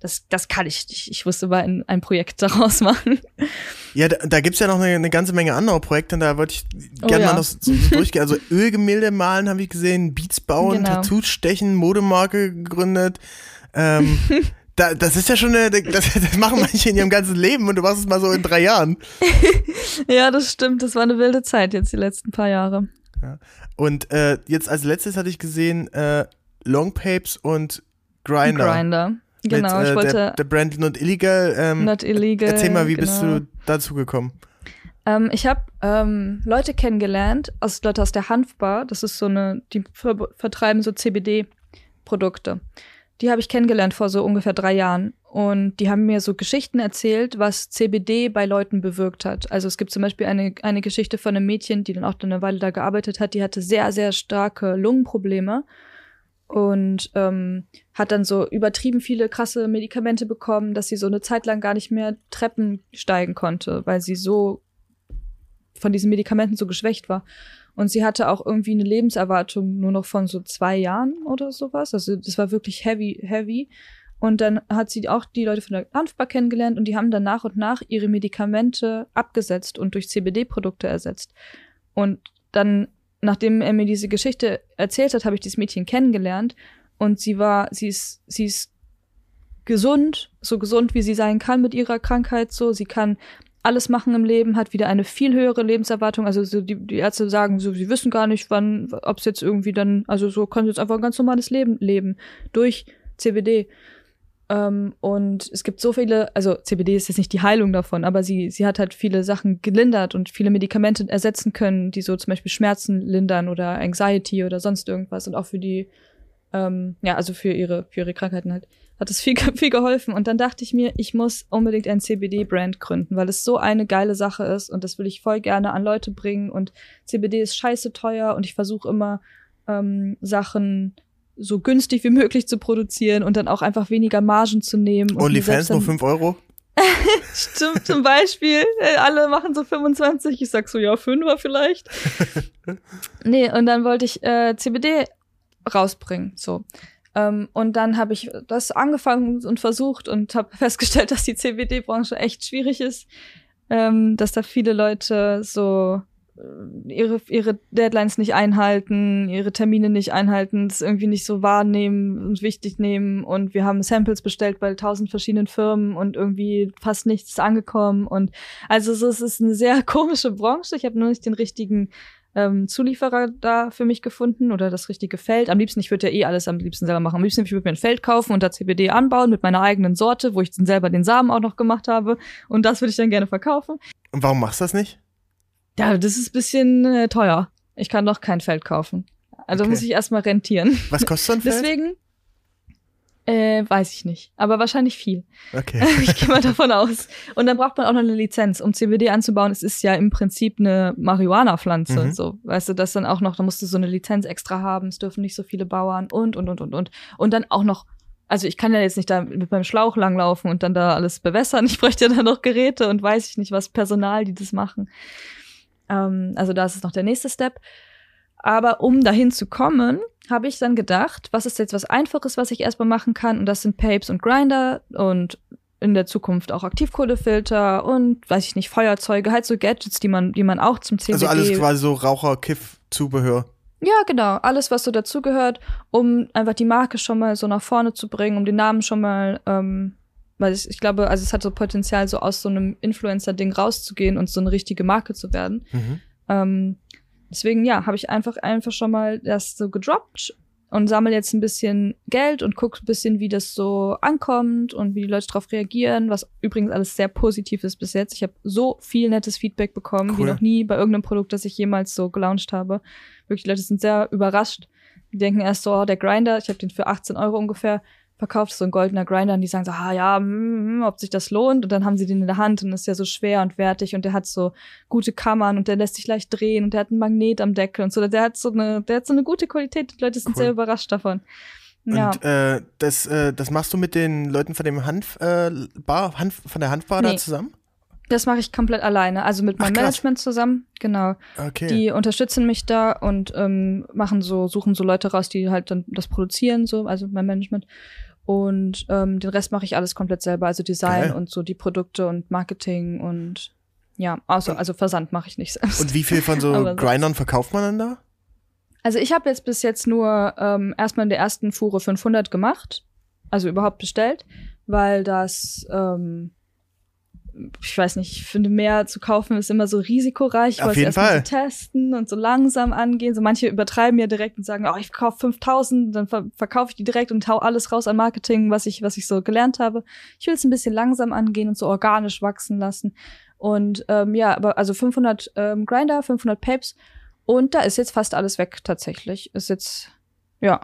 das, das kann ich nicht. Ich wusste mal ein, ein Projekt daraus machen. Ja, da, da gibt's ja noch eine, eine ganze Menge andere Projekte und da wollte ich gerne oh, ja. mal noch so, so durchgehen. Also Ölgemälde malen habe ich gesehen, Beats bauen, genau. Tattoos stechen, Modemarke gegründet. Ähm, da, das ist ja schon eine, das, das machen manche in ihrem ganzen Leben und du machst es mal so in drei Jahren. ja, das stimmt. Das war eine wilde Zeit jetzt die letzten paar Jahre. Ja. Und äh, jetzt als letztes hatte ich gesehen äh, Longpapes und Grinder. Grinder. Genau, mit, äh, ich wollte. Der, der Brand Not Illegal. Ähm, Not Illegal. Erzähl mal, wie genau. bist du dazu gekommen? Ähm, ich habe ähm, Leute kennengelernt, aus, Leute aus der Hanfbar. Das ist so eine, die ver vertreiben so CBD-Produkte. Die habe ich kennengelernt vor so ungefähr drei Jahren. Und die haben mir so Geschichten erzählt, was CBD bei Leuten bewirkt hat. Also es gibt zum Beispiel eine, eine Geschichte von einem Mädchen, die dann auch eine Weile da gearbeitet hat, die hatte sehr, sehr starke Lungenprobleme und ähm, hat dann so übertrieben viele krasse Medikamente bekommen, dass sie so eine Zeit lang gar nicht mehr Treppen steigen konnte, weil sie so von diesen Medikamenten so geschwächt war. Und sie hatte auch irgendwie eine Lebenserwartung nur noch von so zwei Jahren oder sowas. Also das war wirklich heavy, heavy. Und dann hat sie auch die Leute von der Hanfbar kennengelernt und die haben dann nach und nach ihre Medikamente abgesetzt und durch CBD-Produkte ersetzt. Und dann nachdem er mir diese Geschichte erzählt hat, habe ich dieses Mädchen kennengelernt und sie war, sie ist, sie ist gesund, so gesund wie sie sein kann mit ihrer Krankheit, so sie kann alles machen im Leben, hat wieder eine viel höhere Lebenserwartung. Also so die, die Ärzte sagen so, sie wissen gar nicht, wann, ob es jetzt irgendwie dann, also so kann sie jetzt einfach ein ganz normales Leben leben durch CBD. Ähm, und es gibt so viele, also CBD ist jetzt nicht die Heilung davon, aber sie, sie hat halt viele Sachen gelindert und viele Medikamente ersetzen können, die so zum Beispiel Schmerzen lindern oder Anxiety oder sonst irgendwas und auch für die, ähm, ja, also für ihre, für ihre Krankheiten halt, hat es viel, viel geholfen. Und dann dachte ich mir, ich muss unbedingt ein CBD-Brand gründen, weil es so eine geile Sache ist und das will ich voll gerne an Leute bringen und CBD ist scheiße teuer und ich versuche immer ähm, Sachen so günstig wie möglich zu produzieren und dann auch einfach weniger Margen zu nehmen. OnlyFans nur 5 Euro? Stimmt, zum Beispiel. Äh, alle machen so 25. Ich sag so, ja, 5er vielleicht. nee, und dann wollte ich äh, CBD rausbringen. So. Ähm, und dann habe ich das angefangen und versucht und habe festgestellt, dass die CBD-Branche echt schwierig ist. Ähm, dass da viele Leute so äh, ihre, ihre Deadlines nicht einhalten, ihre Termine nicht einhalten, das irgendwie nicht so wahrnehmen und wichtig nehmen. Und wir haben Samples bestellt bei tausend verschiedenen Firmen und irgendwie fast nichts angekommen. Und also so, es ist eine sehr komische Branche. Ich habe nur nicht den richtigen ähm, Zulieferer da für mich gefunden oder das richtige Feld. Am liebsten, ich würde ja eh alles am liebsten selber machen. Am liebsten, ich würde mir ein Feld kaufen und da CBD anbauen mit meiner eigenen Sorte, wo ich dann selber den Samen auch noch gemacht habe. Und das würde ich dann gerne verkaufen. Und warum machst du das nicht? Ja, das ist bisschen äh, teuer. Ich kann doch kein Feld kaufen. Also Okay. muss ich erstmal rentieren. Was kostet so ein Feld? Deswegen äh, weiß ich nicht. Aber wahrscheinlich viel. Okay. ich gehe mal davon aus. Und dann braucht man auch noch eine Lizenz, um CBD anzubauen. Es ist ja im Prinzip eine Marihuana-Pflanze. Mhm. So, weißt du, das dann auch noch, da musst du so eine Lizenz extra haben. Es dürfen nicht so viele Bauern und, und, und, und, und. Und dann auch noch, also ich kann ja jetzt nicht da mit meinem Schlauch langlaufen und dann da alles bewässern. Ich bräuchte ja dann noch Geräte und weiß ich nicht, was Personal, die das machen. Ähm, also da ist es noch der nächste Step. Aber um dahin zu kommen, habe ich dann gedacht, was ist jetzt was Einfaches, was ich erstmal machen kann? Und das sind Papes und Grinder und in der Zukunft auch Aktivkohlefilter und weiß ich nicht, Feuerzeuge, halt so Gadgets, die man, die man auch zum CBD. Also alles quasi so Raucher-Kiff-Zubehör. Ja, genau, alles, was so dazugehört, um einfach die Marke schon mal so nach vorne zu bringen, um den Namen schon mal, ähm, weil ich, ich glaube, also es hat so Potenzial, so aus so einem Influencer-Ding rauszugehen und so eine richtige Marke zu werden. Mhm. Ähm, deswegen, ja, habe ich einfach einfach schon mal das so gedroppt und sammle jetzt ein bisschen Geld und gucke ein bisschen, wie das so ankommt und wie die Leute darauf reagieren, was übrigens alles sehr positiv ist bis jetzt. Ich habe so viel nettes Feedback bekommen, wie Cool. noch nie bei irgendeinem Produkt, das ich jemals so gelauncht habe. Wirklich, die Leute sind sehr überrascht. Die denken erst so, oh, der Grinder, ich habe den für 18 Euro ungefähr verkauft, so ein goldener Grinder, und die sagen so, ah ja, mm, ob sich das lohnt. Und dann haben sie den in der Hand und ist ja so schwer und wertig und der hat so gute Kammern und der lässt sich leicht drehen und der hat einen Magnet am Deckel und so. Der hat so eine, der hat so eine gute Qualität. Die Leute sind Cool. sehr überrascht davon. Ja. Und äh, das, äh, das machst du mit den Leuten von dem Hanf, äh, Bar, Hanf, von der Hanfbar da Nee. zusammen? Das mache ich komplett alleine, also mit Ach, meinem krass. Management zusammen, genau. Okay. Die unterstützen mich da und ähm, machen so, suchen so Leute raus, die halt dann das produzieren, so, also mein Management. Und ähm, den Rest mache ich alles komplett selber, also Design Geil. und so die Produkte und Marketing und ja, also, also Versand mache ich nicht selbst. Und wie viel von so. Grindern verkauft man dann da? Also ich habe jetzt bis jetzt nur ähm, erstmal in der ersten Fuhre 500 gemacht, also überhaupt bestellt, weil das, ähm, ich weiß nicht, ich finde mehr zu kaufen ist immer so risikoreich, Auf weil es jeden erstmal Fall. so testen und so langsam angehen. So manche übertreiben ja direkt und sagen, oh, ich verkaufe 5000, dann ver verkaufe ich die direkt und hau alles raus an Marketing, was ich, was ich so gelernt habe. Ich will es ein bisschen langsam angehen und so organisch wachsen lassen. Und ähm, ja, aber also 500 ähm, Grinder, 500 Papes und da ist jetzt fast alles weg tatsächlich. Ist jetzt, ja,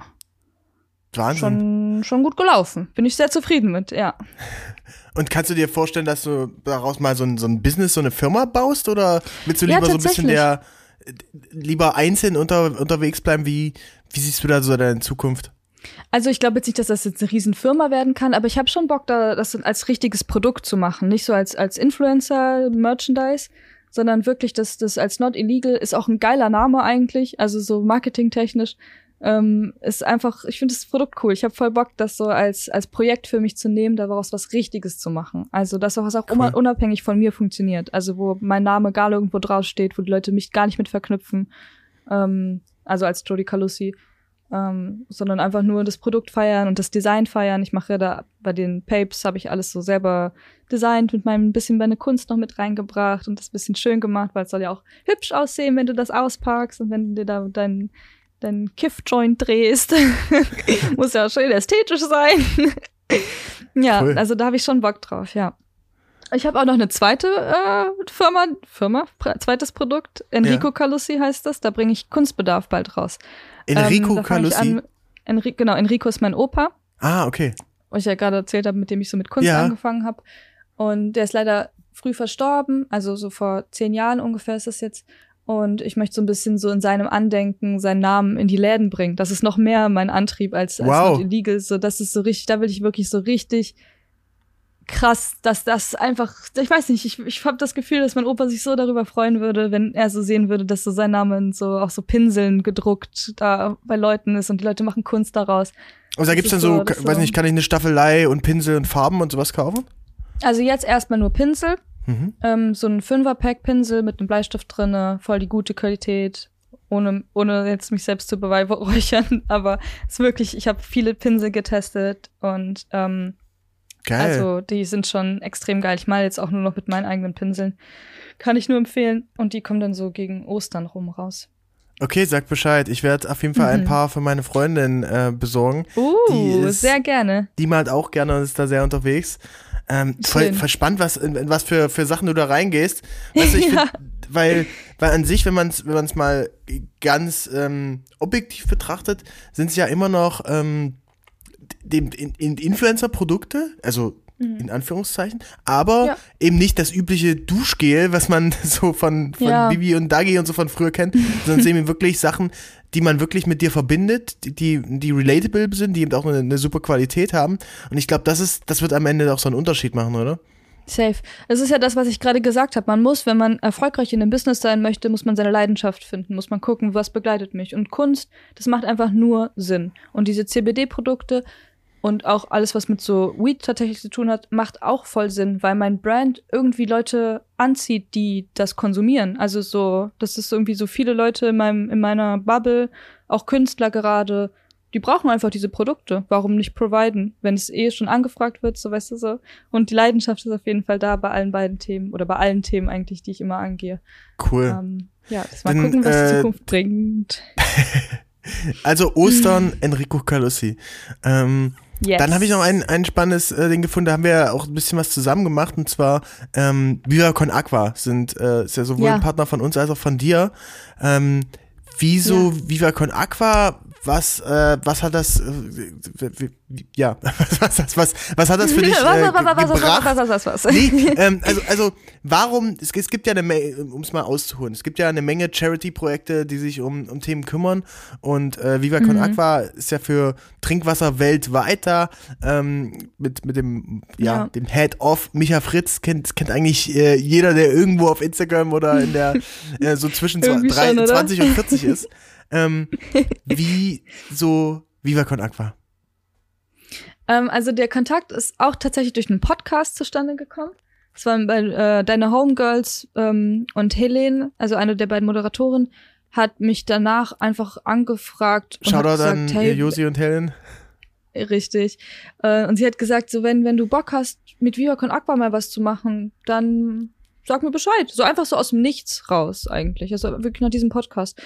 Wahnsinn. schon, schon gut gelaufen. Bin ich sehr zufrieden mit, ja. Und kannst du dir vorstellen, dass du daraus mal so ein, so ein Business, so eine Firma baust? Oder willst du Ja, lieber so ein bisschen der, lieber einzeln unter, unterwegs bleiben? Wie, wie siehst du da so deine Zukunft? Also ich glaube jetzt nicht, dass das jetzt eine Riesenfirma werden kann, aber ich habe schon Bock, da das als richtiges Produkt zu machen. Nicht so als, als Influencer, Merchandise, sondern wirklich das, das als not illegal ist auch ein geiler Name eigentlich, also so marketingtechnisch. Ähm, ist einfach, ich finde das Produkt cool. Ich habe voll Bock, das so als, als Projekt für mich zu nehmen, daraus was Richtiges zu machen. Also, dass auch was auch Cool. immer unabhängig von mir funktioniert. Also, wo mein Name gar irgendwo draufsteht, wo die Leute mich gar nicht mit verknüpfen. Ähm, also als Jodie Calussi. Ähm, sondern einfach nur das Produkt feiern und das Design feiern. Ich mache da bei den Papes habe ich alles so selber designt, mit meinem bisschen meine Kunst noch mit reingebracht und das bisschen schön gemacht, weil es soll ja auch hübsch aussehen, wenn du das auspackst und wenn du dir da dein dein Kiff-Joint drehst. Muss ja auch schön ästhetisch sein. ja, Cool. also da habe ich schon Bock drauf, ja. Ich habe auch noch eine zweite äh, Firma, Firma, zweites Produkt. Enrico Calussi heißt das. Da bringe ich Kunstbedarf bald raus. Enrico Ähm, fang ich Calussi? Enri genau, Enrico ist mein Opa, Ah, okay. wo ich ja gerade erzählt habe, mit dem ich so mit Kunst Ja. angefangen habe. Und der ist leider früh verstorben, also so vor zehn Jahren ungefähr ist das jetzt. Und ich möchte so ein bisschen so in seinem Andenken seinen Namen in die Läden bringen. Das ist noch mehr mein Antrieb als, als Wow. Illegal. So, das ist so richtig, da will ich wirklich so richtig krass, dass das einfach, ich weiß nicht, ich, ich habe das Gefühl, dass mein Opa sich so darüber freuen würde, wenn er so sehen würde, dass so sein Name in so auch so Pinseln gedruckt da bei Leuten ist und die Leute machen Kunst daraus. Also da gibt's dann so, so- weiß nicht, kann ich eine Staffelei und Pinsel und Farben und sowas kaufen? Also jetzt erstmal nur Pinsel, Mhm. ähm, so ein Fünfer-Pack-Pinsel mit einem Bleistift drinne, voll die gute Qualität, ohne, ohne jetzt mich selbst zu beweihräuchern, aber es ist wirklich, ich habe viele Pinsel getestet und ähm, Geil. also die sind schon extrem geil. Ich male jetzt auch nur noch mit meinen eigenen Pinseln. Kann ich nur empfehlen und die kommen dann so gegen Ostern rum raus. okay, sag Bescheid. Ich werde auf jeden Fall ein Mhm. paar für meine Freundin äh, besorgen. Uh, ist- sehr gerne. Die malt auch gerne und ist da sehr unterwegs. Ähm, voll, voll spannend, was, in, in was für, für Sachen du da reingehst. Weißt du, ich Ja. find, weil, weil an sich, wenn man es wenn man's mal ganz ähm, objektiv betrachtet, sind es ja immer noch ähm, dem, in, in Influencer-Produkte, also in Anführungszeichen, aber Mhm. Ja. eben nicht das übliche Duschgel, was man so von, von Ja. Bibi und Dagi und so von früher kennt, sondern es sind eben wirklich Sachen, die man wirklich mit dir verbindet, die, die, relatable sind, die eben auch eine, eine super Qualität haben. Und ich glaube, das ist, das wird am Ende auch so einen Unterschied machen, oder? Safe. Das ist ja das, was ich gerade gesagt habe. Man muss, wenn man erfolgreich in dem Business sein möchte, muss man seine Leidenschaft finden, muss man gucken, was begleitet mich. Und Kunst, das macht einfach nur Sinn. Und diese CBD-Produkte und auch alles, was mit so Weed tatsächlich zu tun hat, macht auch voll Sinn, weil mein Brand irgendwie Leute anzieht, die das konsumieren. Also so, das ist irgendwie so viele Leute in meinem, in meiner Bubble, auch Künstler gerade, die brauchen einfach diese Produkte. Warum nicht providen, wenn es eh schon angefragt wird, so weißt du so. Und die Leidenschaft ist auf jeden Fall da bei allen beiden Themen oder bei allen Themen eigentlich, die ich immer angehe. Cool. Ähm, ja, das mal Dann, gucken, was die äh, Zukunft bringt. Also Ostern, Enrico Calussi. Ähm, Yes. Dann habe ich noch ein, ein spannendes äh, Ding gefunden, da haben wir ja auch ein bisschen was zusammen gemacht und zwar ähm, Viva Con Aqua sind äh, ist ja sowohl Ja. ein Partner von uns als auch von dir. Ähm, wieso Viva Con Aqua? Was äh, was hat das? Äh, ja was, was was was hat das für dich äh, gebracht? Nee, ähm, also, also warum, es, es gibt ja eine Menge, um es mal auszuholen, es gibt ja eine Menge Charity-Projekte, die sich um, um Themen kümmern und äh, Viva Con Aqua ist ja für Trinkwasser weltweit da, ähm, mit, mit dem, ja, Ja. dem Head-Off, Micha Fritz kennt, kennt eigentlich äh, jeder, der irgendwo auf Instagram oder in der, äh, so zwischen Irgendwie drei- schon, oder? 20 und 40 ist. Ähm, wie so Viva Con Aqua? Ähm, also der Kontakt ist auch tatsächlich durch einen Podcast zustande gekommen. Das waren bei äh, deine Homegirls ähm, und Helene, also eine der beiden Moderatoren, hat mich danach einfach angefragt und Shoutout gesagt, an hey, Josi und Helen. Richtig. Äh, und sie hat gesagt, so wenn, wenn du Bock hast, mit Viva Con Aqua mal was zu machen, dann sag mir Bescheid. So einfach so aus dem Nichts raus eigentlich. Also wirklich nach diesem Podcast.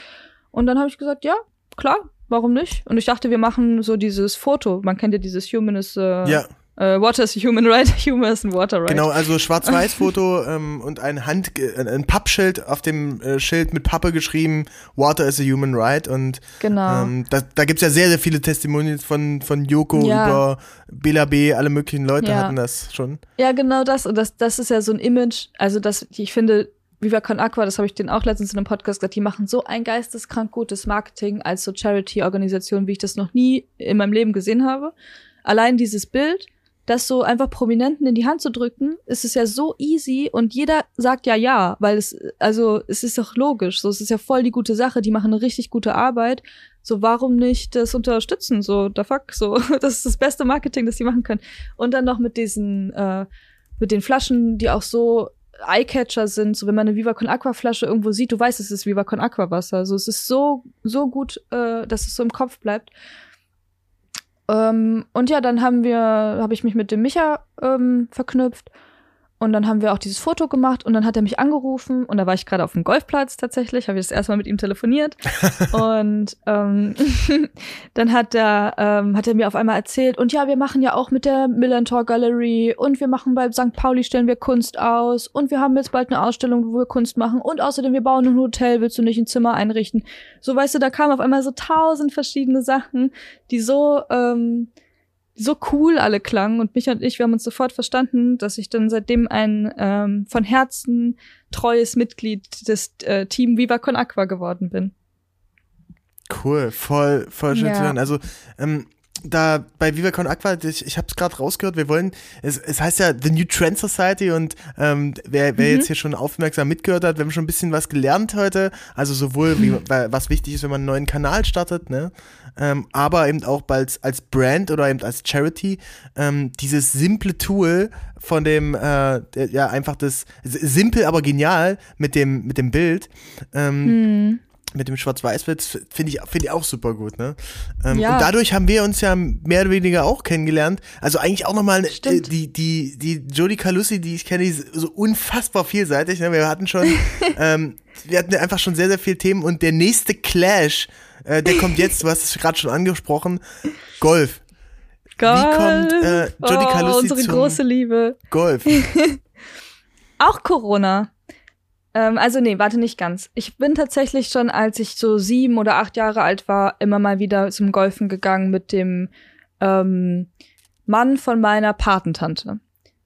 Und dann habe ich gesagt, ja, klar, warum nicht? Und ich dachte, wir machen so dieses Foto. Man kennt ja dieses Human is äh, Ja. äh, Water is a Human Right, Human is a Water Right. Genau, also Schwarz-Weiß-Foto ähm, und ein Hand, ein, ein Pappschild auf dem äh, Schild mit Pappe geschrieben, Water is a human right und Genau. ähm, da, da gibt's ja sehr, sehr viele Testimonials von, von Joko Ja. über Bela B, alle möglichen Leute Ja. hatten das schon. Ja, genau das. Und das, das ist ja so ein Image, also das, ich finde, Viva Con Aqua, das habe ich denen auch letztens in einem Podcast gesagt, die machen so ein geisteskrank gutes Marketing als so Charity-Organisation, wie ich das noch nie in meinem Leben gesehen habe. Allein dieses Bild, das so einfach Prominenten in die Hand zu drücken, ist es ja so easy und jeder sagt ja ja, weil es, also es ist doch logisch, so es ist ja voll die gute Sache, die machen eine richtig gute Arbeit. So, warum nicht das unterstützen? So, the fuck, so, das ist das beste Marketing, das die machen können. Und dann noch mit diesen, äh, mit den Flaschen, die auch so Eyecatcher sind, so wenn man eine Viva Con Aqua Flasche irgendwo sieht, du weißt, es ist Viva Con Aqua Wasser. Also es ist so so gut, äh, dass es so im Kopf bleibt. Ähm, und ja, dann haben wir, habe ich mich mit dem Micha ähm, verknüpft und dann haben wir auch dieses Foto gemacht und dann hat er mich angerufen und da war ich gerade auf dem Golfplatz tatsächlich, habe ich das erste Mal mit ihm telefoniert und ähm, dann hat er, ähm, hat er mir auf einmal erzählt und ja, wir machen ja auch mit der Millantor Gallery und wir machen bei St. Pauli stellen wir Kunst aus und wir haben jetzt bald eine Ausstellung, wo wir Kunst machen und außerdem wir bauen ein Hotel, willst du nicht ein Zimmer einrichten? So weißt du, da kamen auf einmal so tausend verschiedene Sachen, die so ähm, so cool alle klangen und mich und ich, wir haben uns sofort verstanden, dass ich dann seitdem ein ähm, von Herzen treues Mitglied des äh, Team Viva Con Aqua geworden bin. Cool, voll, voll schön Ja. zu hören. Also, ähm, da bei Viva Con Aqua, ich, ich habe es gerade rausgehört, wir wollen, es, es heißt ja The New Trend Society und ähm, wer, wer Mhm. jetzt hier schon aufmerksam mitgehört hat, wir haben schon ein bisschen was gelernt heute, also sowohl wie, weil- was wichtig ist, wenn man einen neuen Kanal startet, ne, ähm, aber eben auch als, als Brand oder eben als Charity, ähm, dieses simple Tool von dem, äh, der- ja einfach das, simpel aber genial mit dem, mit dem Bild, ähm, Hm. Mit dem Schwarz-Weiß-Bild finde ich, finde ich auch super gut, ne? Ähm, Ja. Und dadurch haben wir uns ja mehr oder weniger auch kennengelernt. Also eigentlich auch nochmal äh, die, die, die Jodie Calussi, die ich kenne, die ist so unfassbar vielseitig. Ne? Wir hatten schon, ähm, wir hatten einfach schon sehr, sehr viele Themen und der nächste Clash, äh, der kommt jetzt, du hast es gerade schon angesprochen, Golf. Golf. kommt, äh, Jodie oh, Calussi unsere große Liebe. Golf. Auch Corona. Ähm, also nee, warte nicht ganz. Ich bin tatsächlich schon, als ich so sieben oder acht Jahre alt war, immer mal wieder zum Golfen gegangen mit dem ähm, Mann von meiner Patentante.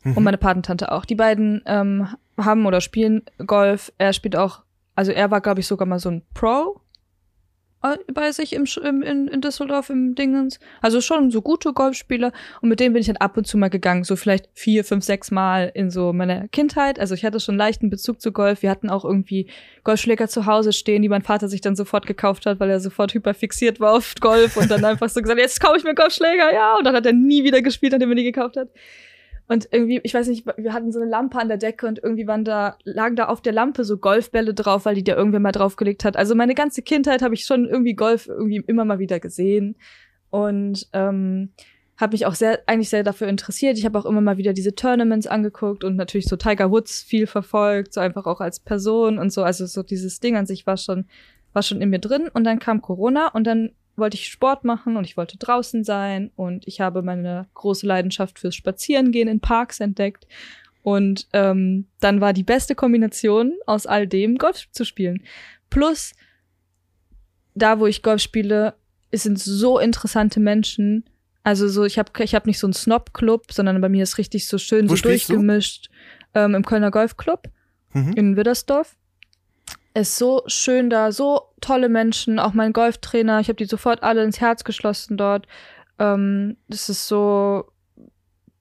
Und meine Patentante auch. Die beiden ähm, haben oder spielen Golf. Er spielt auch, also er war, glaube ich, sogar mal so ein Pro bei sich im, im, in, in Düsseldorf im Dingens. Also schon so gute Golfspieler. Und mit denen bin ich dann ab und zu mal gegangen. So vielleicht vier, fünf, sechs Mal in so meiner Kindheit. Also ich hatte schon leichten Bezug zu Golf. Wir hatten auch irgendwie Golfschläger zu Hause stehen, die mein Vater sich dann sofort gekauft hat, weil er sofort hyperfixiert war auf Golf und dann einfach so gesagt, jetzt kaufe ich mir Golfschläger, ja. Und dann hat er nie wieder gespielt, nachdem er die gekauft hat. Und irgendwie, ich weiß nicht, wir hatten so eine Lampe an der Decke und irgendwie waren da, lagen da auf der Lampe so Golfbälle drauf, weil die der irgendwer mal draufgelegt hat. Also meine ganze Kindheit habe ich schon irgendwie Golf irgendwie immer mal wieder gesehen. Und ähm, habe mich auch sehr, eigentlich sehr dafür interessiert. Ich habe auch immer mal wieder diese Tournaments angeguckt und natürlich so Tiger Woods viel verfolgt, so einfach auch als Person und so. Also so dieses Ding an sich war schon, war schon in mir drin. Und dann kam Corona und dann wollte ich Sport machen und ich wollte draußen sein und ich habe meine große Leidenschaft fürs Spazierengehen in Parks entdeckt. Und ähm, dann war die beste Kombination aus all dem, Golf zu spielen. Plus, da wo ich Golf spiele, es sind so interessante Menschen. Also so, ich habe ich hab nicht so einen Snob-Club, sondern bei mir ist richtig so schön Wo so spielst du? durchgemischt ähm, im Kölner Golfclub Mhm. in Widdersdorf. Ist so schön da, so tolle Menschen, auch mein Golftrainer, ich habe die sofort alle ins Herz geschlossen dort. Ähm, das ist so,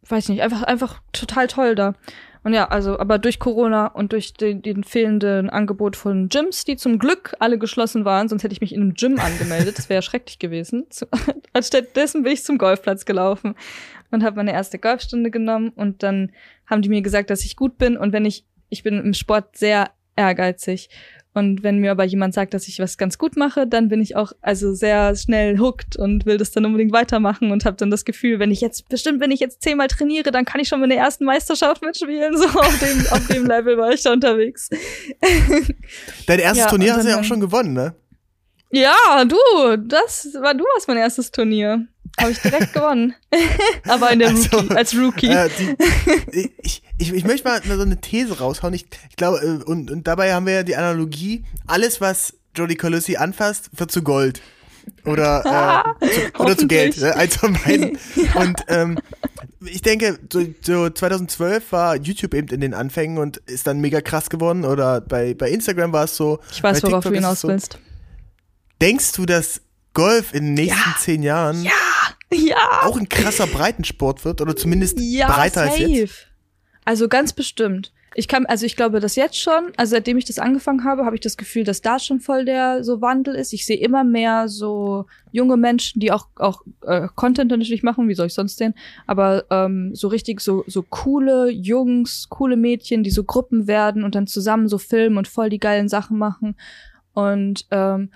weiß nicht, einfach, einfach total toll da. Und ja, also, aber durch Corona und durch den, den fehlenden Angebot von Gyms, die zum Glück alle geschlossen waren, sonst hätte ich mich in einem Gym angemeldet, das wäre schrecklich gewesen. Anstattdessen bin ich zum Golfplatz gelaufen und habe meine erste Golfstunde genommen und dann haben die mir gesagt, dass ich gut bin und wenn ich, ich bin im Sport sehr ehrgeizig und wenn mir aber jemand sagt, dass ich was ganz gut mache, dann bin ich auch also sehr schnell hooked und will das dann unbedingt weitermachen und habe dann das Gefühl, wenn ich jetzt bestimmt, wenn ich jetzt zehnmal trainiere, dann kann ich schon meine ersten Meisterschaft mitspielen. So auf dem auf dem Level war ich da unterwegs. Dein erstes Ja, Turnier hast du ja auch schon gewonnen, ne? Ja, du, das war du warst mein erstes Turnier. Habe ich direkt gewonnen. aber in der Also, Rookie, als Rookie. Äh, die, ich, ich, ich möchte mal so eine These raushauen. Ich, ich glaube, äh, und, und dabei haben wir ja die Analogie, alles, was Jodie Colussi anfasst, wird zu Gold. Oder, äh, zu, oder zu Geld. Ne? Eins von beiden. Und ähm, ich denke, so, so 2012 war YouTube eben in den Anfängen und ist dann mega krass geworden. Oder bei, bei Instagram war es so. ich weiß, worauf du TikTok hinaus so. willst. Denkst du, dass Golf in den nächsten zehn Jahren Ja, auch ein krasser Breitensport wird? Oder zumindest ja, breiter als safe. jetzt? Also ganz bestimmt. Ich kann, also ich glaube, dass jetzt schon, also seitdem ich das angefangen habe, habe ich das Gefühl, dass da schon voll der so Wandel ist. Ich sehe immer mehr so junge Menschen, die auch auch äh, Content natürlich machen, wie soll ich sonst denn? Aber ähm, so richtig so so coole Jungs, coole Mädchen, die so Gruppen werden und dann zusammen so filmen und voll die geilen Sachen machen. Und ähm,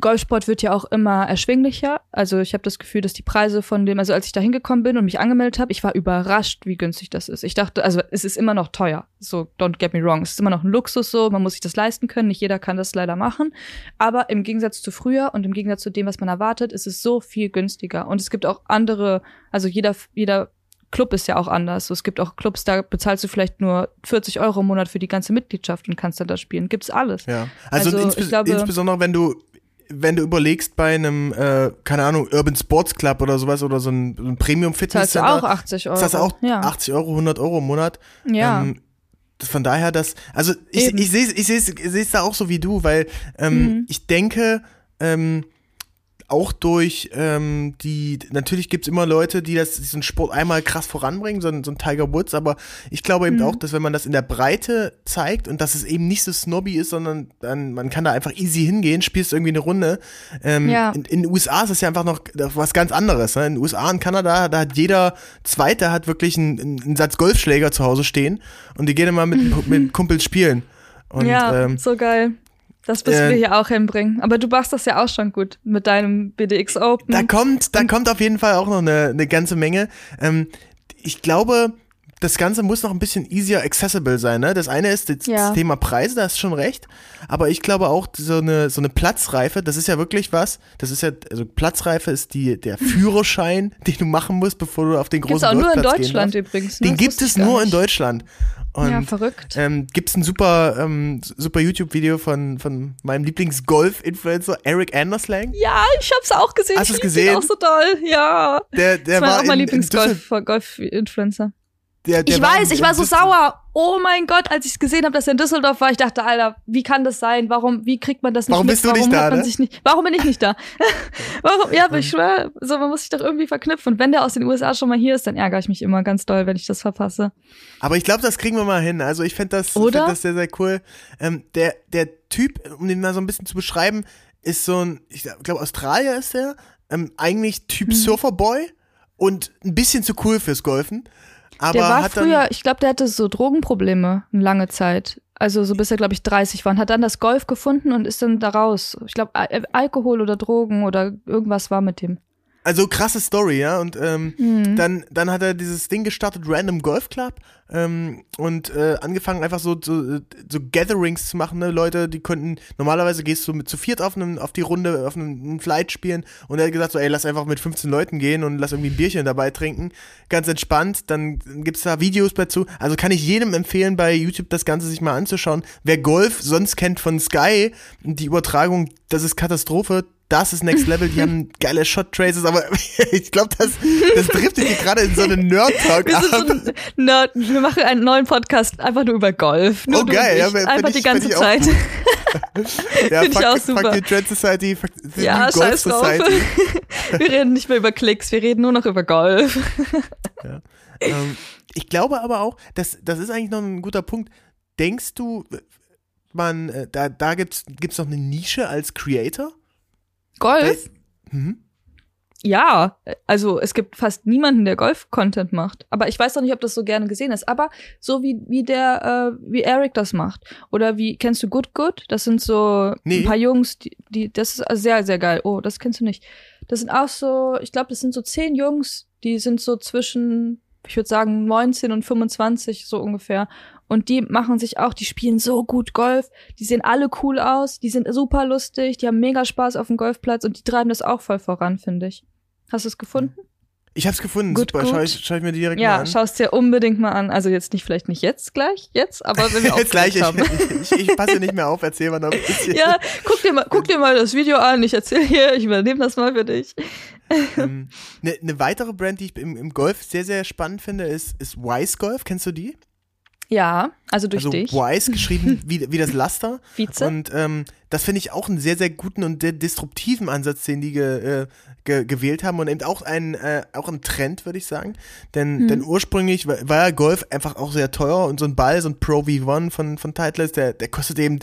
Golfsport wird ja auch immer erschwinglicher. Also ich habe das Gefühl, dass die Preise von dem, also als ich da hingekommen bin und mich angemeldet habe, ich war überrascht, wie günstig das ist. Ich dachte, also es ist immer noch teuer. So, don't get me wrong. Es ist immer noch ein Luxus so, man muss sich das leisten können. Nicht jeder kann das leider machen. Aber im Gegensatz zu früher und im Gegensatz zu dem, was man erwartet, ist es so viel günstiger. Und es gibt auch andere, also jeder, jeder Club ist ja auch anders. So, es gibt auch Clubs, da bezahlst du vielleicht nur 40 Euro im Monat für die ganze Mitgliedschaft und kannst dann da spielen. Gibt's alles. Ja, also, Also, insbe glaube- insbesondere wenn du wenn du überlegst bei einem, äh, keine Ahnung, Urban Sports Club oder sowas oder so ein, so ein Premium Fitness Zahlst du auch 80 Euro. zahlst du auch ja. 80 Euro, 100 Euro im Monat. Ja. Ähm, das- von daher, dass, also ich, Eben. ich sehe ich seh's, ich seh's da auch so wie du, weil ähm, Mhm. ich denke, ähm, auch durch ähm, die, natürlich gibt's immer Leute, die das, diesen Sport einmal krass voranbringen, so ein, so ein Tiger Woods, aber ich glaube eben Mhm. auch, dass wenn man das in der Breite zeigt und dass es eben nicht so snobby ist, sondern dann, man kann da einfach easy hingehen, spielst irgendwie eine Runde. Ähm, Ja. in, in den USA ist es ja einfach noch was ganz anderes. Ne? In den USA und Kanada, da hat jeder Zweite hat wirklich einen, einen Satz Golfschläger zu Hause stehen und die gehen immer mit, mit Kumpels spielen. Und, ja, ähm, so geil. Das müssen äh, wir hier auch hinbringen. Aber du machst das ja auch schon gut mit deinem BDX Open. Da kommt, da kommt auf jeden Fall auch noch eine, eine ganze Menge. Ähm, ich glaube, das Ganze muss noch ein bisschen easier accessible sein. Ne? Das eine ist das, Ja. Thema Preise, da hast du schon recht. Aber ich glaube auch, so eine, so eine Platzreife, das ist ja wirklich was. Das ist ja, also Platzreife ist die, der Führerschein, den du machen musst, bevor du auf den Gibt's großen auch nur in Golfplatz Deutschland übrigens. ne? Den Das gibt es nur in. Deutschland. Und Ja, verrückt. ähm, gibt es ein super, ähm, super YouTube-Video von, von meinem Lieblings-Golf-Influencer Eric Anderslang. Ja, ich hab's auch gesehen. Hast lieb den gesehen? auch so doll. Ja. Der, der Das war auch mein Lieblingsgolf-Influencer. Der, der ich weiß, ich war so sauer. Oh mein Gott, als ich es gesehen habe, dass er in Düsseldorf war, ich dachte, Alter, wie kann das sein? Warum, wie kriegt man das nicht Warum mit? bist du warum nicht da, ne? nicht, warum bin ich nicht da? warum? Ja, aber ich schwör, so, man muss sich doch irgendwie verknüpfen. Und wenn der aus den USA schon mal hier ist, dann ärgere ich mich immer ganz doll, wenn ich das verpasse. Aber ich glaube, das kriegen wir mal hin. Also ich fände das, Oder? fänd das sehr, sehr cool. Ähm, der, der Typ, um den mal so ein bisschen zu beschreiben, ist so ein, ich glaube, Australier ist der. Ähm, eigentlich Typ Mhm. Surferboy und ein bisschen zu cool fürs Golfen. Aber Der war früher, ich glaube, der hatte so Drogenprobleme eine lange Zeit. Also so bis er, glaube ich, 30 war und hat dann das Golf gefunden und ist dann da raus. Ich glaube, Al Alkohol oder Drogen oder irgendwas war mit dem. Also krasse Story, ja. Und ähm, Mhm. dann, dann hat er dieses Ding gestartet, Random Golf Club, ähm, und äh, angefangen einfach so, so, so Gatherings zu machen, ne? Leute, die konnten, normalerweise gehst du mit zu viert auf, einem, auf die Runde, auf einem Flight spielen und er hat gesagt so, ey, lass einfach mit 15 Leuten gehen und lass irgendwie ein Bierchen dabei trinken. Ganz entspannt, dann gibt's da Videos dazu. Also kann ich jedem empfehlen, bei YouTube das Ganze sich mal anzuschauen. Wer Golf sonst kennt von Sky, die Übertragung, das ist Katastrophe. Das ist Next Level, die haben geile Shot Traces, aber ich glaube, das, das driftet hier gerade in so einen Nerd-Talk Wir, sind so ab. ein Nerd, wir machen einen neuen Podcast einfach nur über Golf. Nur Oh, geil, ja, Einfach ich- die ganze Zeit. Ja, Find ich fuck, auch fuck super. die Trend Society, fuck the Ja, Golf scheiß drauf. Society. Wir reden nicht mehr über Klicks, wir reden nur noch über Golf. ähm, ich glaube aber auch, das, das ist eigentlich noch ein guter Punkt. Denkst du, man, äh, da, da gibt's, gibt's noch eine Nische als Creator? Golf? Mhm. Ja, also es gibt fast niemanden, der Golf-Content macht. Aber ich weiß doch nicht, ob das so gerne gesehen ist. Aber so wie, wie der, äh, wie Eric das macht. Oder wie, kennst du Good Good? Das sind so Nee. ein paar Jungs, die, die, das ist sehr, sehr geil. Oh, das kennst du nicht. Das sind auch so, ich glaube, das sind so zehn Jungs, die sind so zwischen, ich würde sagen, 19 und 25, so ungefähr. Und die machen sich auch, die spielen so gut Golf, die sehen alle cool aus, die sind super lustig, die haben mega Spaß auf dem Golfplatz und die treiben das auch voll voran, finde ich. Hast du es gefunden? Ich hab's gefunden, Gut, super. gut. Schau ich, schau ich mir direkt mal Ja, an. schaust dir unbedingt mal an. Also jetzt nicht, vielleicht nicht jetzt gleich, jetzt, aber wenn wir Jetzt gleich, haben. ich, ich, ich passe nicht mehr auf, erzähl mal noch ein bisschen. Ja, guck dir mal, guck dir mal das Video an. Ich erzähle hier, ich übernehme das mal für dich. Ähm, Eine ne weitere Brand, die ich im, im Golf sehr, sehr spannend finde, ist, ist Wise Golf. Kennst du die? Ja, also durch also dich, Wise geschrieben wie, wie das Laster. Vize. Und ähm, das finde ich auch einen sehr, sehr guten und sehr disruptiven Ansatz, den die ge, äh, ge, gewählt haben und eben auch ein, äh, auch ein Trend, würde ich sagen. Denn, Hm. denn ursprünglich war, war ja Golf einfach auch sehr teuer und so ein Ball, so ein Pro V1 von, von Titleist, der, der kostet eben,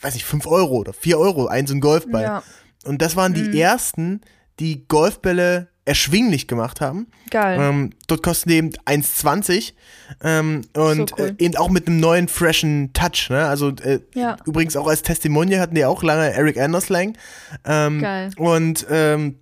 weiß nicht, 5 Euro oder 4 Euro, ein so ein Golfball. Ja, Und das waren die Mhm. ersten, die Golfbälle erschwinglich gemacht haben. geil. Ähm, dort kosten die eben 1,20 ähm, und So cool. äh, eben auch mit einem neuen, freshen Touch. Ne? Also äh, Ja. übrigens auch als Testimonial hatten die auch lange Eric Anderslang. Ähm, Geil. Und ähm,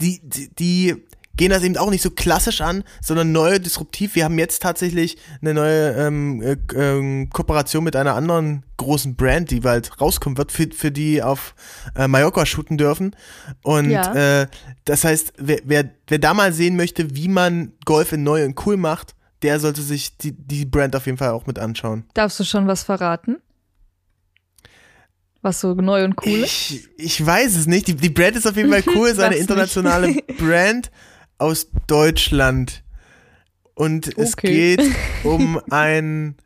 die, die, die gehen das eben auch nicht so klassisch an, sondern neu, disruptiv. Wir haben jetzt tatsächlich eine neue ähm, äh, ähm, Kooperation mit einer anderen großen Brand, die bald rauskommen wird, für, für die auf äh, Mallorca shooten dürfen. Und Ja. äh, das heißt, wer, wer, wer da mal sehen möchte, wie man Golf in neu und cool macht, der sollte sich die, die Brand auf jeden Fall auch mit anschauen. Darfst du schon was verraten? Was so neu und cool ist? Ich, ich weiß es nicht. Die, die Brand ist auf jeden Fall cool, ist eine internationale Brand aus Deutschland. Und es Okay. geht um ein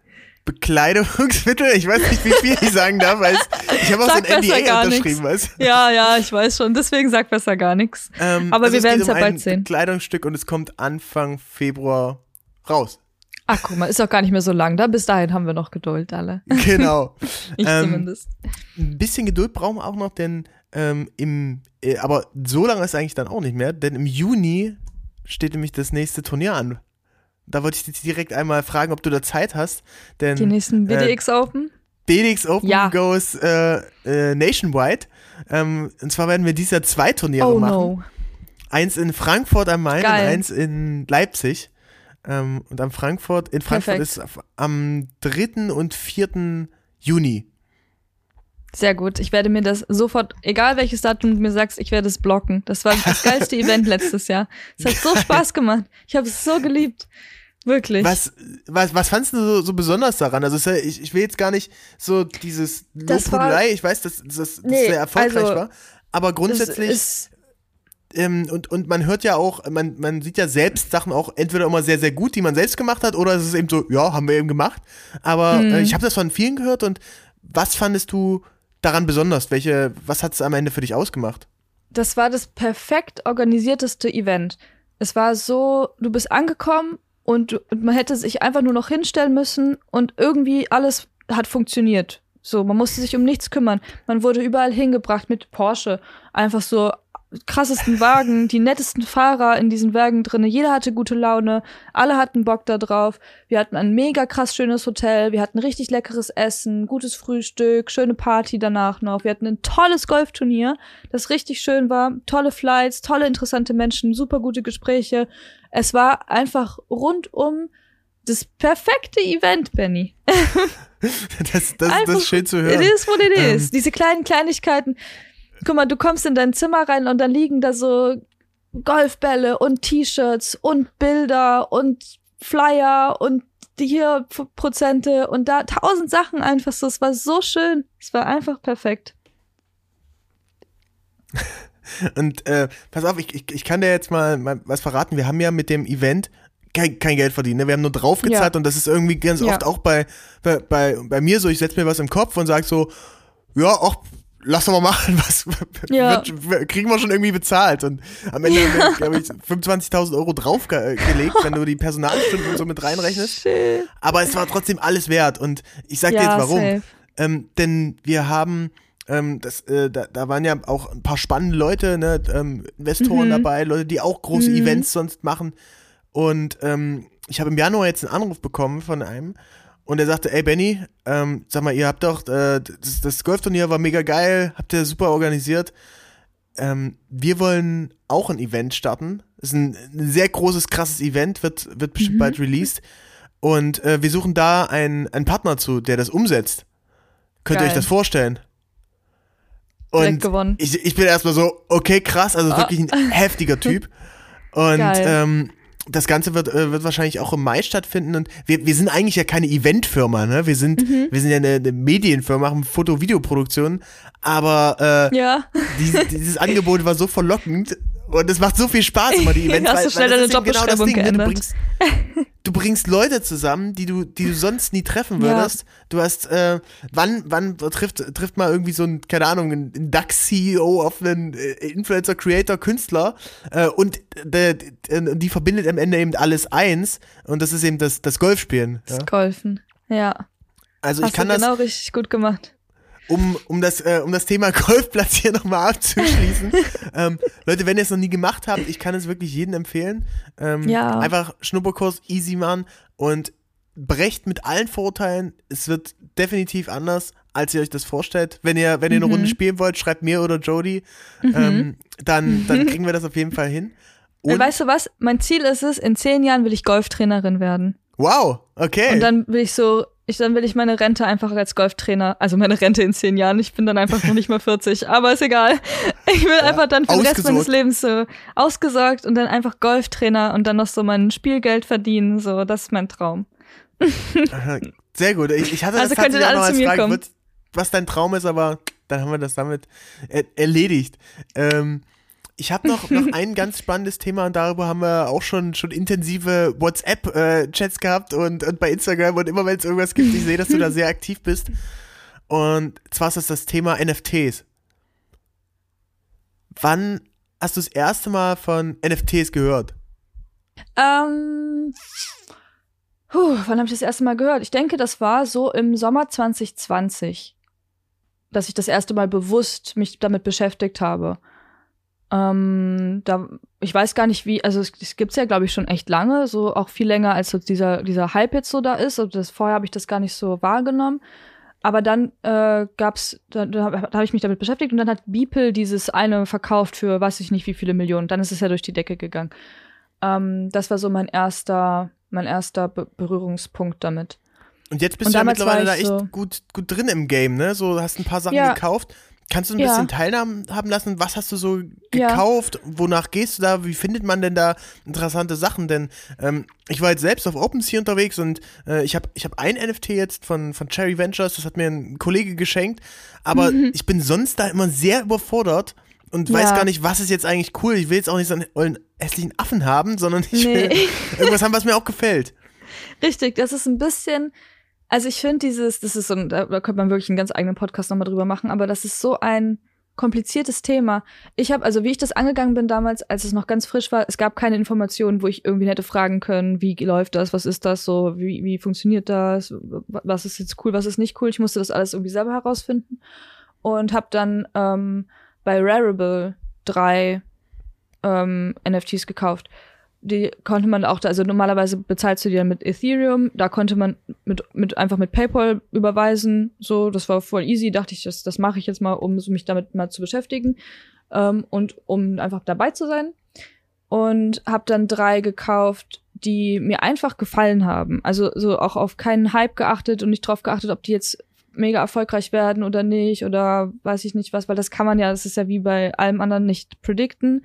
Bekleidungsmittel. Ich weiß nicht, wie viel ich sagen darf, weil es, ich habe auch Sag so ein NDA unterschrieben. Weißt? Ja, ja, ich weiß schon. Deswegen sag besser gar nichts. Ähm, Aber wir es werden's geht ja bald ein sehen. Kleidungsstück und es kommt Anfang Februar raus. Ach, guck mal, ist doch gar nicht mehr so lang. Da bis dahin haben wir noch Geduld alle. Genau. Ich Ähm, zumindest. Ein bisschen Geduld brauchen wir auch noch, denn ähm, im, äh, aber so lange ist eigentlich dann auch nicht mehr, denn im Juni steht nämlich das nächste Turnier an. Da wollte ich dich direkt einmal fragen, ob du da Zeit hast, denn Die nächsten äh, BDX Open. BDX Open Ja. goes äh, äh, nationwide. Ähm, und zwar werden wir dieses Jahr zwei Turniere Oh machen. no. Eins in Frankfurt am Main Geil. und eins in Leipzig. Ähm, und am Frankfurt, in Frankfurt Perfekt. ist am 3. und 4. Juni. Sehr gut. Ich werde mir das sofort, egal welches Datum du mir sagst, ich werde es blocken. Das war das geilste Event letztes Jahr. Es hat so Spaß gemacht. Ich habe es so geliebt. Wirklich. Was, was, was fandst du so, so besonders daran? Also ja- ich, ich will jetzt gar nicht so dieses Das Lobhudelei, ich weiß, dass, dass das Nee, sehr erfolgreich also, war, aber Das grundsätzlich ist, ähm, und, und man hört ja auch, man, man sieht ja selbst Sachen auch entweder immer sehr, sehr gut, die man selbst gemacht hat, oder es ist eben so, ja, haben wir eben gemacht. Aber Mhm. äh, ich habe das von vielen gehört und was fandest du daran besonders? Welche, was hat es am Ende für dich ausgemacht? das war das perfekt organisierteste Event. Es war so, du bist angekommen und, du- und man hätte sich einfach nur noch hinstellen müssen und irgendwie alles hat funktioniert. So, man musste sich um nichts kümmern. Man wurde überall hingebracht mit Porsche. Einfach so krassesten Wagen, die nettesten Fahrer in diesen Wagen drinne. Jeder hatte gute Laune, alle hatten Bock da drauf. Wir hatten ein mega krass schönes Hotel, wir hatten richtig leckeres Essen, gutes Frühstück, schöne Party danach noch. Wir hatten ein tolles Golfturnier, das richtig schön war, tolle Flights, tolle interessante Menschen, super gute Gespräche. Es war einfach rundum das perfekte Event, Benny. Das, das, das ist schön zu It hören. is what it Ähm. is. Diese kleinen Kleinigkeiten. Guck mal, du kommst in dein Zimmer rein und dann liegen da so Golfbälle und T-Shirts und Bilder und Flyer und hier Prozente und da tausend Sachen einfach so. Es war so schön. Es war einfach perfekt. Und äh, pass auf, ich, ich, ich kann dir jetzt mal, mal was verraten. Wir haben ja mit dem Event kein, kein Geld verdient. Ne? Wir haben nur draufgezahlt Ja. und das ist irgendwie ganz Ja. oft auch bei, bei, bei, bei mir so, ich setze mir was im Kopf und sag so, ja, ach, lass doch mal machen, was Ja. wird, kriegen wir schon irgendwie bezahlt. Und am Ende wir, glaube ich, 25.000 Euro draufgelegt, wenn du die Personalstunden und so mit reinrechnest. Schön. Aber es war trotzdem alles wert. Und ich sag dir Ja, jetzt warum. Ähm, denn wir haben, ähm, das, äh, da, da waren ja auch ein paar spannende Leute, ne, ähm, Investoren Mhm. dabei, Leute, die auch große Mhm. Events sonst machen. Und ähm, ich habe im Januar jetzt einen Anruf bekommen von einem und der sagte, ey Benny, ähm, sag mal, ihr habt doch, äh, das, das Golfturnier war mega geil, habt ihr super organisiert. Ähm, wir wollen auch ein Event starten. Das ist ein, ein sehr großes, krasses Event, wird, wird bestimmt Mhm. bald released. Und äh, wir suchen da einen, einen Partner zu, der das umsetzt. Könnt ihr euch Geil. das vorstellen? Und ich, ich bin erstmal so, okay, krass, also Ah. wirklich ein heftiger Typ. Und Geil. ähm, das Ganze wird, äh, wird wahrscheinlich auch im Mai stattfinden. Und wir, wir sind eigentlich ja keine Eventfirma, ne? Wir sind, Mhm. wir sind ja eine, eine Medienfirma, machen Foto-Videoproduktion. Aber äh, Ja. dieses, dieses Angebot war so verlockend und es macht so viel Spaß immer die Events. Hast du schnell deine eben genau Jobbeschreibung Ding, ne? du, bringst, du bringst Leute zusammen, die du, die du sonst nie treffen Ja. würdest. Du hast, äh, wann, wann trifft, trifft mal irgendwie so ein, keine Ahnung, ein, ein DAX-CEO auf einen äh, Influencer, Creator, Künstler äh, und der, der, die verbindet am Ende eben alles eins und das ist eben das, das Golfspielen. Ja? Das Golfen. Ja. Also ich Hast kann du das, genau richtig gut gemacht. Um, um, das, äh, um das Thema Golfplatz hier nochmal abzuschließen. ähm, Leute, wenn ihr es noch nie gemacht habt, ich kann es wirklich jedem empfehlen. Ähm, Ja. Einfach Schnupperkurs, easy machen und brecht mit allen Vorurteilen. Es wird definitiv anders, als ihr euch das vorstellt. Wenn ihr, wenn ihr eine Mhm. Runde spielen wollt, schreibt mir oder Jody. Ähm, dann, dann kriegen wir das auf jeden Fall hin. Äh, Und, weißt du was? Mein Ziel ist es, in zehn Jahren will ich Golftrainerin werden. wow, okay. Und dann will ich so, ich, dann will ich meine Rente einfach als Golftrainer, also meine Rente in zehn Jahren, ich bin dann einfach noch nicht mal 40, aber ist egal. Ich will einfach dann für den Rest meines. Lebens so ausgesorgt und dann einfach Golftrainer und dann noch so mein Spielgeld verdienen, so, das ist mein Traum. Sehr gut. Ich, ich hatte Also das könnt ihr tatsächlich auch alle noch zu als mir Frage, kommen. was dein Traum ist, aber dann haben wir das damit er erledigt. Ähm, ich habe noch, noch ein ganz spannendes Thema und darüber haben wir auch schon, schon intensive WhatsApp-Chats gehabt und, und bei Instagram und immer wenn es irgendwas gibt, ich sehe, dass du da sehr aktiv bist. Und zwar ist das das Thema NFTs. Wann hast du das erste Mal von NFTs gehört? Ähm, puh, wann habe ich das erste Mal gehört? Ich denke, das war so im Sommer 2020, dass ich das erste Mal bewusst mich damit beschäftigt habe. Ähm, da, ich weiß gar nicht wie, also es, es gibt's ja, glaube ich, schon echt lange, so auch viel länger, als so dieser, dieser Hype jetzt so da ist. Also das, vorher habe ich das gar nicht so wahrgenommen. Aber dann äh, gab's, da, da, da habe ich mich damit beschäftigt und dann hat Beeple dieses eine verkauft für weiß ich nicht wie viele Millionen. Dann ist es ja durch die Decke gegangen. Ähm, das war so mein erster, mein erster Be Berührungspunkt damit. Und jetzt bist Und du ja mittlerweile da echt so- gut, gut drin im Game, ne? So hast ein paar Sachen Ja. gekauft. Kannst du ein Ja. bisschen teilhaben haben lassen? Was hast du so Ja. gekauft? Wonach gehst du da? Wie findet man denn da interessante Sachen? Denn ähm, ich war jetzt selbst auf OpenSea unterwegs und äh, ich habe ich hab ein NFT jetzt von, von Cherry Ventures, das hat mir ein Kollege geschenkt, aber ich bin sonst da immer sehr überfordert und weiß Mhm. Ja. gar nicht, was ist jetzt eigentlich cool. Ich will jetzt auch nicht so einen ollen, hässlichen Affen haben, sondern ich Nee. will irgendwas haben, was mir auch gefällt. Richtig, das ist ein bisschen, also ich finde dieses, das ist so da, da könnte man wirklich einen ganz eigenen Podcast nochmal drüber machen, aber das ist so ein kompliziertes Thema. Ich habe, also wie ich das angegangen bin damals, als es noch ganz frisch war, es gab keine Informationen, wo ich irgendwie hätte fragen können, wie läuft das, was ist das so, wie, wie funktioniert das, was ist jetzt cool, was ist nicht cool. Ich musste das alles irgendwie selber herausfinden und habe dann ähm, bei Rarible drei ähm, NFTs gekauft die konnte man auch da, also normalerweise bezahlst du die dann mit Ethereum, da konnte man mit, mit einfach mit PayPal überweisen, so, das war voll easy, dachte ich, das, das mache ich jetzt mal, um mich damit mal zu beschäftigen ähm, und um einfach dabei zu sein. Und habe dann drei gekauft, die mir einfach gefallen haben. Also so auch auf keinen Hype geachtet und nicht drauf geachtet, ob die jetzt mega erfolgreich werden oder nicht oder weiß ich nicht was, weil das kann man ja, das ist ja wie bei allem anderen nicht predikten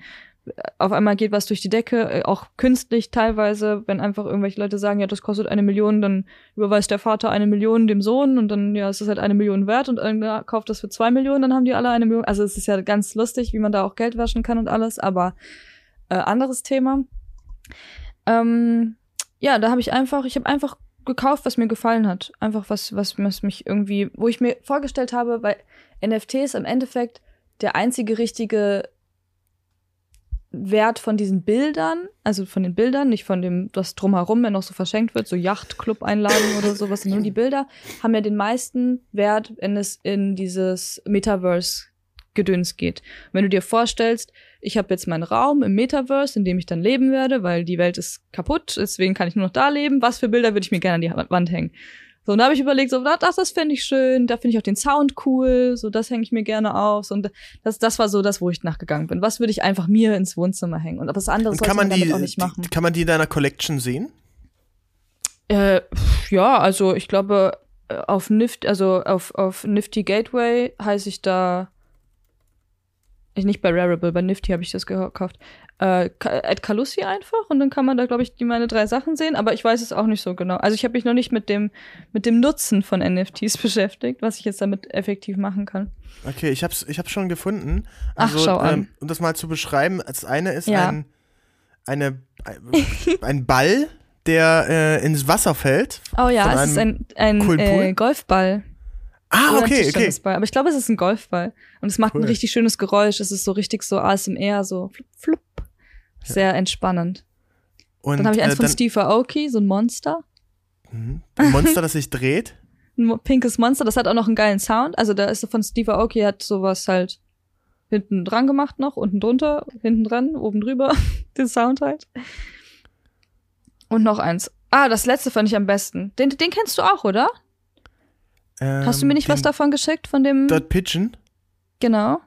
auf einmal geht was durch die Decke, äh, auch künstlich teilweise, wenn einfach irgendwelche Leute sagen, ja, das kostet eine Million, dann überweist der Vater eine Million dem Sohn und dann, ja, es ist halt eine Million wert und irgendwer kauft das für zwei Millionen, dann haben die alle eine Million. Also es ist ja ganz lustig, wie man da auch Geld waschen kann und alles, aber äh, anderes Thema. Ähm, ja, da habe ich einfach, ich habe einfach gekauft, was mir gefallen hat. Einfach was, was, was mich irgendwie, wo ich mir vorgestellt habe, weil NFTs im Endeffekt der einzige richtige Wert von diesen Bildern, also von den Bildern, nicht von dem, was drumherum ja noch so verschenkt wird, so Yachtclub-Einladungen oder sowas, nur die Bilder, haben ja den meisten Wert, wenn es in dieses Metaverse-Gedöns geht. Wenn du dir vorstellst, ich habe jetzt meinen Raum im Metaverse, in dem ich dann leben werde, weil die Welt ist kaputt, deswegen kann ich nur noch da leben. Was für Bilder würde ich mir gerne an die Wand hängen? So, und da habe ich überlegt, so, das, das fände ich schön, da finde ich auch den Sound cool, so, das hänge ich mir gerne auf. So, und das, das war so das, wo ich nachgegangen bin. Was würde ich einfach mir ins Wohnzimmer hängen? Und was anderes Und kann man die, auch nicht machen. die, kann man die in deiner Collection sehen? Äh, ja, also ich glaube, äh, auf Nift, also auf, auf Nifty Gateway heiße ich da. Ich nicht bei Rarible, bei Nifty habe ich das gekauft. Äh, at Calussi einfach und dann kann man da, glaube ich, die meine drei Sachen sehen, aber ich weiß es auch nicht so genau. Also ich habe mich noch nicht mit dem, mit dem Nutzen von NFTs beschäftigt, was ich jetzt damit effektiv machen kann. Okay, ich hab's, ich hab's schon gefunden. Ach, schau an. Ähm, um das mal zu beschreiben, das eine ist Ja. ein, eine, ein Ball, der äh, ins Wasser fällt. Oh ja, es ist ein, ein äh, Golfball. Ah, Oder okay, okay. Aber ich glaube, es ist ein Golfball. Und es macht Cool. ein richtig schönes Geräusch. Es ist so richtig so ASMR, so flup, flup. Sehr entspannend. Und Dann habe ich eins äh, von Steve Aoki, so ein Monster. Mhm. ein Monster, das sich dreht. Ein pinkes Monster. Das hat auch noch einen geilen Sound. Also da ist von Steve Aoki, hat sowas halt hinten dran gemacht noch, unten drunter, hinten dran, oben drüber. Den Sound halt. Und noch eins. Ah, das letzte fand ich am besten. Den, den kennst du auch, oder? Hast du mir nicht was da? davon geschickt von dem? Dot Pigeon. Genau.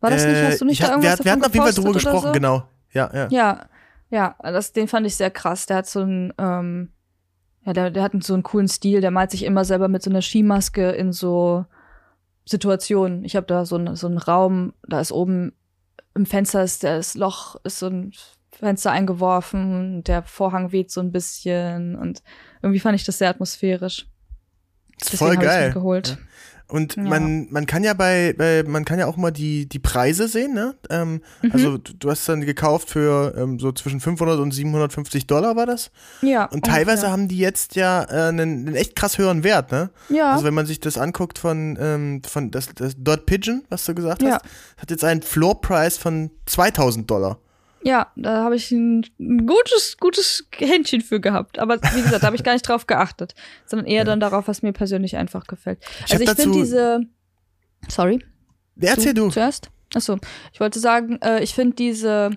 War das nicht? Hast du nicht Äh, da ich, irgendwas wir, wir hatten davon auf jeden Fall drüber gesprochen, so? genau. Ja, ja. Ja, ja, das, den fand ich sehr krass. Der hat so einen, ähm, ja, der, der hat so einen coolen Stil. Der malt sich immer selber mit so einer Skimaske in so Situationen. Ich habe da so, ein, so einen Raum, da ist oben im Fenster ist das Loch, ist so ein Fenster eingeworfen, der Vorhang weht so ein bisschen und irgendwie fand ich das sehr atmosphärisch. Deswegen voll geil. geholt. Und Ja. man, man kann ja bei, bei, man kann ja auch mal die, die Preise sehen, ne? Ähm, Mhm. Also du du hast dann gekauft für ähm, so zwischen 500 und 750 Dollar war das. Ja. Und teilweise ungefähr. haben die jetzt ja äh, einen, einen echt krass höheren Wert, ne? Ja. Also wenn man sich das anguckt von, ähm, von das, das Dot Pigeon, was du gesagt Ja. hast, hat jetzt einen Floor Price von 2000 Dollar. Ja, da habe ich ein, gutes, gutes Händchen für gehabt. Aber wie gesagt, da habe ich gar nicht drauf geachtet, sondern eher dann darauf, was mir persönlich einfach gefällt. Ich also ich finde diese. Sorry. Erzähl du. Zuerst? Achso. Ich wollte sagen, äh, ich finde diese,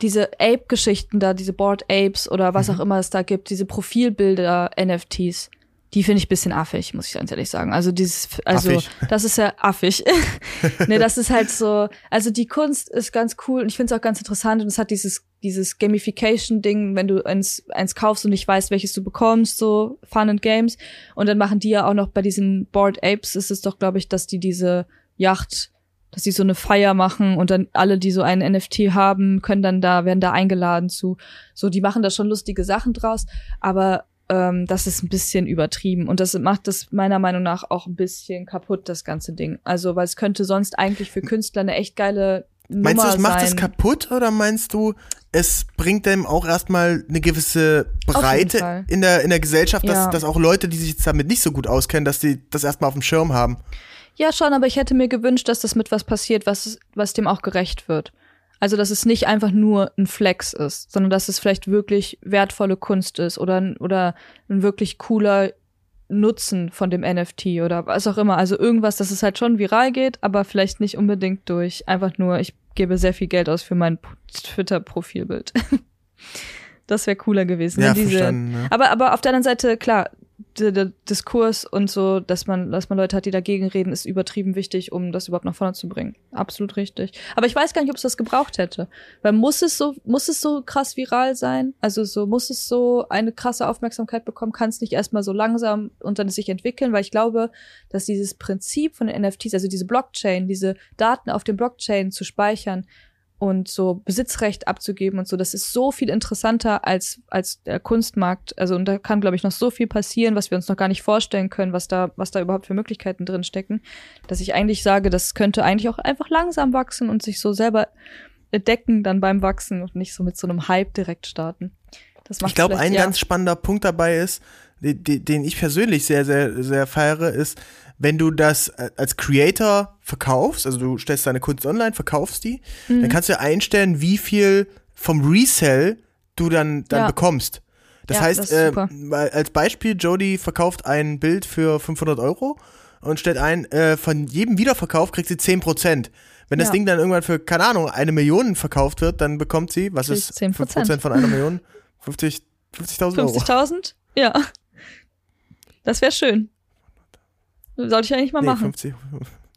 diese Ape-Geschichten da, diese Board Apes oder was Mhm. auch immer es da gibt, diese Profilbilder-NFTs, die finde ich bisschen affig, muss ich ganz ehrlich sagen. Also dieses, also Affig. das ist ja affig. nee, das ist halt so, also die Kunst ist ganz cool und ich finde es auch ganz interessant und es hat dieses, dieses Gamification-Ding, wenn du eins, eins kaufst und nicht weißt, welches du bekommst, so Fun and Games. Und dann machen die ja auch noch bei diesen Board Apes ist es doch, glaube ich, dass die diese Yacht, dass die so eine Feier machen und dann alle, die so einen NFT haben, können dann da, werden da eingeladen zu. So, die machen da schon lustige Sachen draus, aber ähm, das ist ein bisschen übertrieben und das macht das meiner Meinung nach auch ein bisschen kaputt, das ganze Ding. Also, weil es könnte sonst eigentlich für Künstler eine echt geile Meinst du, Nummer es macht sein. es kaputt oder meinst du, es bringt dem auch erstmal eine gewisse. Breite in der, in der Gesellschaft, dass, Ja. dass auch Leute, die sich damit nicht so gut auskennen, dass die das erstmal auf dem Schirm haben? Ja, schon, aber ich hätte mir gewünscht, dass das mit was passiert, was, was dem auch gerecht wird. Also, dass es nicht einfach nur ein Flex ist, sondern dass es vielleicht wirklich wertvolle Kunst ist oder, ein- oder ein wirklich cooler Nutzen von dem NFT oder was auch immer. Also irgendwas, dass es halt schon viral geht, aber vielleicht nicht unbedingt durch einfach nur, ich gebe sehr viel Geld aus für mein Twitter-Profilbild. das wäre cooler gewesen. Ja, wenn diese, verstanden. Ne? aber, aber auf der anderen Seite, klar, der, Diskurs und so, dass man, dass man Leute hat, die dagegen reden, ist übertrieben wichtig, um das überhaupt nach vorne zu bringen. Absolut richtig. Aber ich weiß gar nicht, ob es das gebraucht hätte. Weil muss es so, muss es so krass viral sein? Also so, muss es so eine krasse Aufmerksamkeit bekommen? Kann es nicht erstmal so langsam und dann sich entwickeln? Weil ich glaube, dass dieses Prinzip von den NFTs, also diese Blockchain, diese Daten auf dem Blockchain zu speichern, und so Besitzrecht abzugeben und so, das ist so viel interessanter als als der Kunstmarkt. Also und da kann glaube ich noch so viel passieren, was wir uns noch gar nicht vorstellen können, was da was da überhaupt für Möglichkeiten drin stecken, dass ich eigentlich sage, das könnte eigentlich auch einfach langsam wachsen und sich so selber entdecken dann beim Wachsen und nicht so mit so einem Hype direkt starten. Das macht Ich glaube, ein ja. ganz spannender Punkt dabei ist, die- den ich persönlich sehr, sehr, sehr feiere, ist, wenn du das äh, als Creator verkaufst, also du stellst deine Kunst online, verkaufst die, Mhm. dann kannst du einstellen, wie viel vom Resell du dann, dann Ja. bekommst. Das Ja, heißt, das äh, als Beispiel, Jody verkauft ein Bild für 500 Euro und stellt ein, äh, von jedem Wiederverkauf kriegt sie 10%. Wenn das Ja. Ding dann irgendwann für, keine Ahnung, eine Million verkauft wird, dann bekommt sie, was ist 10%. 5% von einer Million? 50 50.000 Euro. 50.000? Ja. Das wäre schön. Sollte ich eigentlich mal Nee, machen. 50.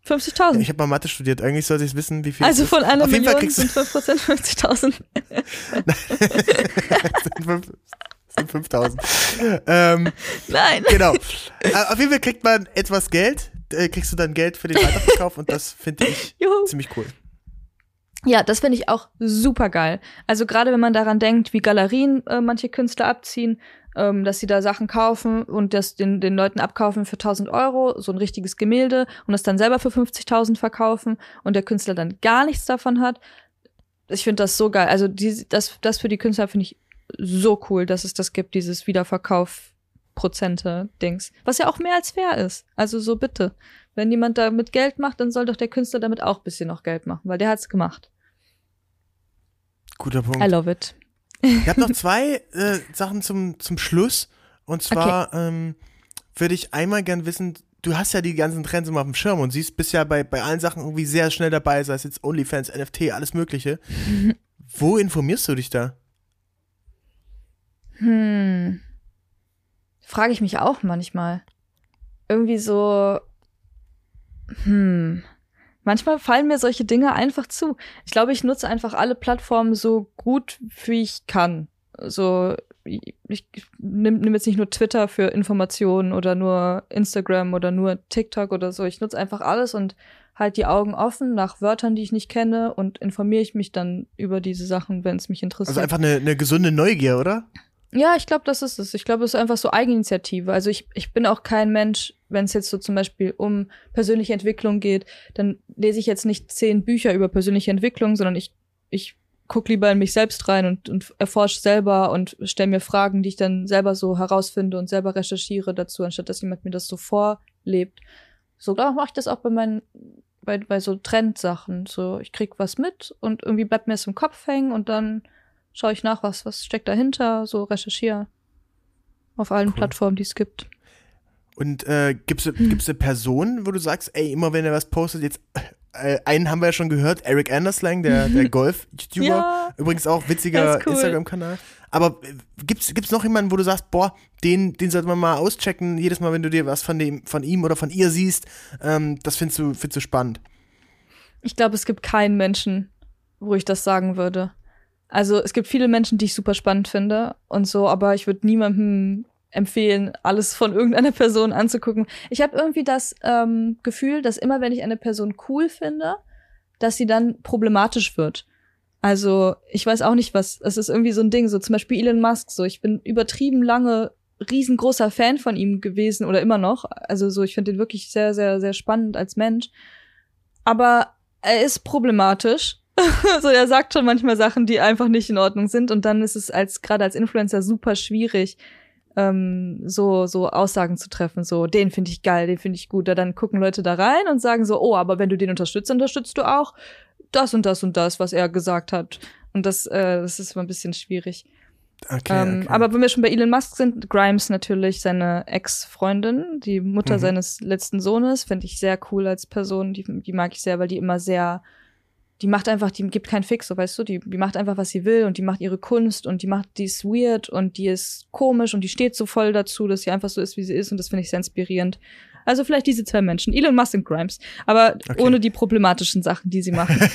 50.000. Ich habe mal Mathe studiert. Eigentlich sollte ich wissen, wie viel. also von einer Million sind 5% 50.000. sind fünf- sind 5000. ähm, Nein. genau. Äh, auf jeden Fall kriegt man etwas Geld. Äh, kriegst du dann Geld für den Weiterverkauf und das finde ich Juhu. ziemlich cool. Ja, das finde ich auch super geil. Also gerade wenn man daran denkt, wie Galerien äh, manche Künstler abziehen, ähm, dass sie da Sachen kaufen und das den, den Leuten abkaufen für 1000 Euro, so ein richtiges Gemälde und das dann selber für 50.000 verkaufen und der Künstler dann gar nichts davon hat. Ich finde das so geil. Also die, das, das für die Künstler finde ich so cool, dass es das gibt, dieses Wiederverkauf-Prozente-Dings. Was ja auch mehr als fair ist. Also so bitte. Wenn jemand damit Geld macht, dann soll doch der Künstler damit auch ein bisschen noch Geld machen, weil der hat's gemacht. Guter Punkt. I love it. Ich habe noch zwei äh, Sachen zum, zum Schluss. Und zwar ähm, würde ich einmal gern wissen, du hast ja die ganzen Trends immer auf dem Schirm und siehst, bist ja bei, bei allen Sachen irgendwie sehr schnell dabei, sei es jetzt OnlyFans, NFT, alles Mögliche. Wo informierst du dich da? Hm. Frage ich mich auch manchmal. Irgendwie so. Hm. Manchmal fallen mir solche Dinge einfach zu. Ich glaube, ich nutze einfach alle Plattformen so gut, wie ich kann. So, ich, nimm, nimm jetzt nicht nur Twitter für Informationen oder nur Instagram oder nur TikTok oder so. Ich nutze einfach alles und halt die Augen offen nach Wörtern, die ich nicht kenne und informiere ich mich dann über diese Sachen, wenn es mich interessiert. Also einfach eine, eine gesunde Neugier, oder? Ja, ich glaube, das ist es. Ich glaube, es ist einfach so Eigeninitiative. Also ich, ich bin auch kein Mensch, wenn es jetzt so zum Beispiel um persönliche Entwicklung geht, dann lese ich jetzt nicht zehn Bücher über persönliche Entwicklung, sondern ich, ich gucke lieber in mich selbst rein und, und erforsche selber und stelle mir Fragen, die ich dann selber so herausfinde und selber recherchiere dazu, anstatt dass jemand mir das so vorlebt. So mache ich das auch bei meinen, bei, bei so Trendsachen. So, ich krieg was mit und irgendwie bleibt mir es im Kopf hängen und dann schaue ich nach, was, was steckt dahinter, so recherchiere. Auf allen Cool. Plattformen, die es gibt. Und äh, gibt's gibt's eine Person, wo du sagst, ey, immer wenn er was postet, jetzt äh, einen haben wir ja schon gehört, Eric Anderslang, der, der Golf-YouTuber. Ja. Übrigens auch witziger cool. Instagram-Kanal. Aber äh, gibt's, gibt's noch jemanden, wo du sagst, boah, den, den sollte man mal auschecken, jedes Mal, wenn du dir was von dem, von ihm oder von ihr siehst, ähm, das findest du, findest du spannend. Ich glaube, es gibt keinen Menschen, wo ich das sagen würde. Also es gibt viele Menschen, die ich super spannend finde und so, aber ich würde niemandem empfehlen, alles von irgendeiner Person anzugucken. Ich habe irgendwie das ähm, Gefühl, dass immer, wenn ich eine Person cool finde, dass sie dann problematisch wird. Also ich weiß auch nicht, was. Es ist irgendwie so ein Ding. So zum Beispiel Elon Musk. So ich bin übertrieben lange riesengroßer Fan von ihm gewesen oder immer noch. Also so ich finde ihn wirklich sehr, sehr, sehr spannend als Mensch. Aber er ist problematisch. so, er sagt schon manchmal Sachen, die einfach nicht in Ordnung sind. Und dann ist es als gerade als Influencer super schwierig, ähm, so so Aussagen zu treffen. So, den finde ich geil, den finde ich gut. Da dann gucken Leute da rein und sagen so, oh, aber wenn du den unterstützt, unterstützt du auch das und das und das, was er gesagt hat. Und das, äh, das ist immer ein bisschen schwierig. Okay, ähm, okay. Aber wenn wir schon bei Elon Musk sind, Grimes natürlich seine Ex-Freundin, die Mutter Mhm. seines letzten Sohnes, finde ich sehr cool als Person. Die, die mag ich sehr, weil die immer sehr, die macht einfach, die gibt keinen Fix, so weißt du, die, die macht einfach, was sie will und die macht ihre Kunst und die macht, die ist weird und die ist komisch und die steht so voll dazu, dass sie einfach so ist, wie sie ist und das finde ich sehr inspirierend. Also vielleicht diese zwei Menschen, Elon Musk und Grimes, aber Okay. ohne die problematischen Sachen, die sie machen.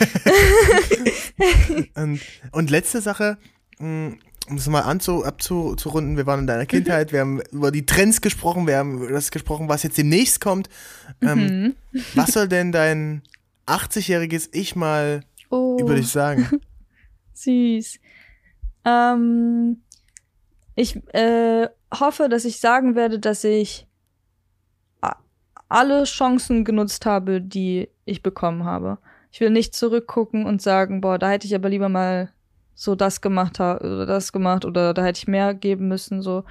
Und, und letzte Sache, mh, um es mal anzu, abzurunden, wir waren in deiner Kindheit, wir haben über die Trends gesprochen, wir haben über das gesprochen, was jetzt demnächst kommt. Ähm, Mhm. Was soll denn dein 80-jähriges Ich mal Oh. über dich sagen? Süß. Ähm, ich äh, hoffe, dass ich sagen werde, dass ich alle Chancen genutzt habe, die ich bekommen habe. Ich will nicht zurückgucken und sagen, boah, da hätte ich aber lieber mal so das gemacht oder das gemacht oder da hätte ich mehr geben müssen. So,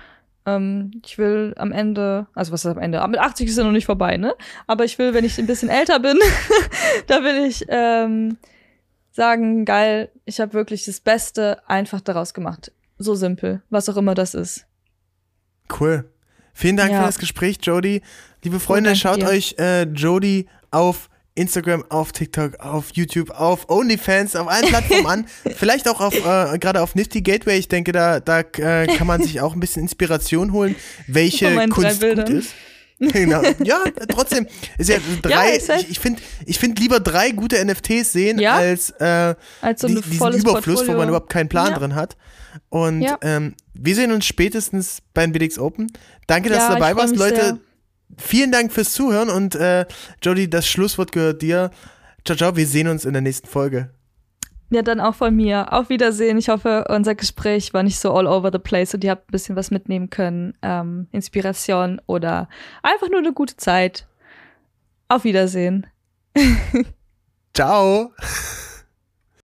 ähm, ich will am Ende, also was ist am Ende? Mit 80 ist ja noch nicht vorbei, ne? Aber ich will, wenn ich ein bisschen älter bin, da will ich ähm, sagen, geil, ich habe wirklich das Beste einfach daraus gemacht. So simpel, was auch immer das ist. Cool. Vielen Dank Ja. für das Gespräch, Jody. Liebe Freunde, schaut dir. euch äh, Jody auf Instagram, auf TikTok, auf YouTube, auf OnlyFans, auf allen Plattformen an. Vielleicht auch auf äh, gerade auf Nifty Gateway. Ich denke, da, da äh, kann man sich auch ein bisschen Inspiration holen, welche Kunst gut ist. Genau. Ja, trotzdem ist ja drei. halt- ich ich finde, ich find lieber drei gute NFTs sehen Ja. als äh, Als so die, diesen Überfluss, Portfolio. wo man überhaupt keinen Plan Ja. drin hat. Und Ja. ähm, wir sehen uns spätestens beim BDX Open. Danke, dass Ja, du dabei warst, Leute. sehr. Vielen Dank fürs Zuhören und äh, Jody, das Schlusswort gehört dir. Ciao, ciao, wir sehen uns in der nächsten Folge. Ja, dann auch von mir. Auf Wiedersehen. Ich hoffe, unser Gespräch war nicht so all over the place und ihr habt ein bisschen was mitnehmen können. Ähm, Inspiration oder einfach nur eine gute Zeit. Auf Wiedersehen. Ciao.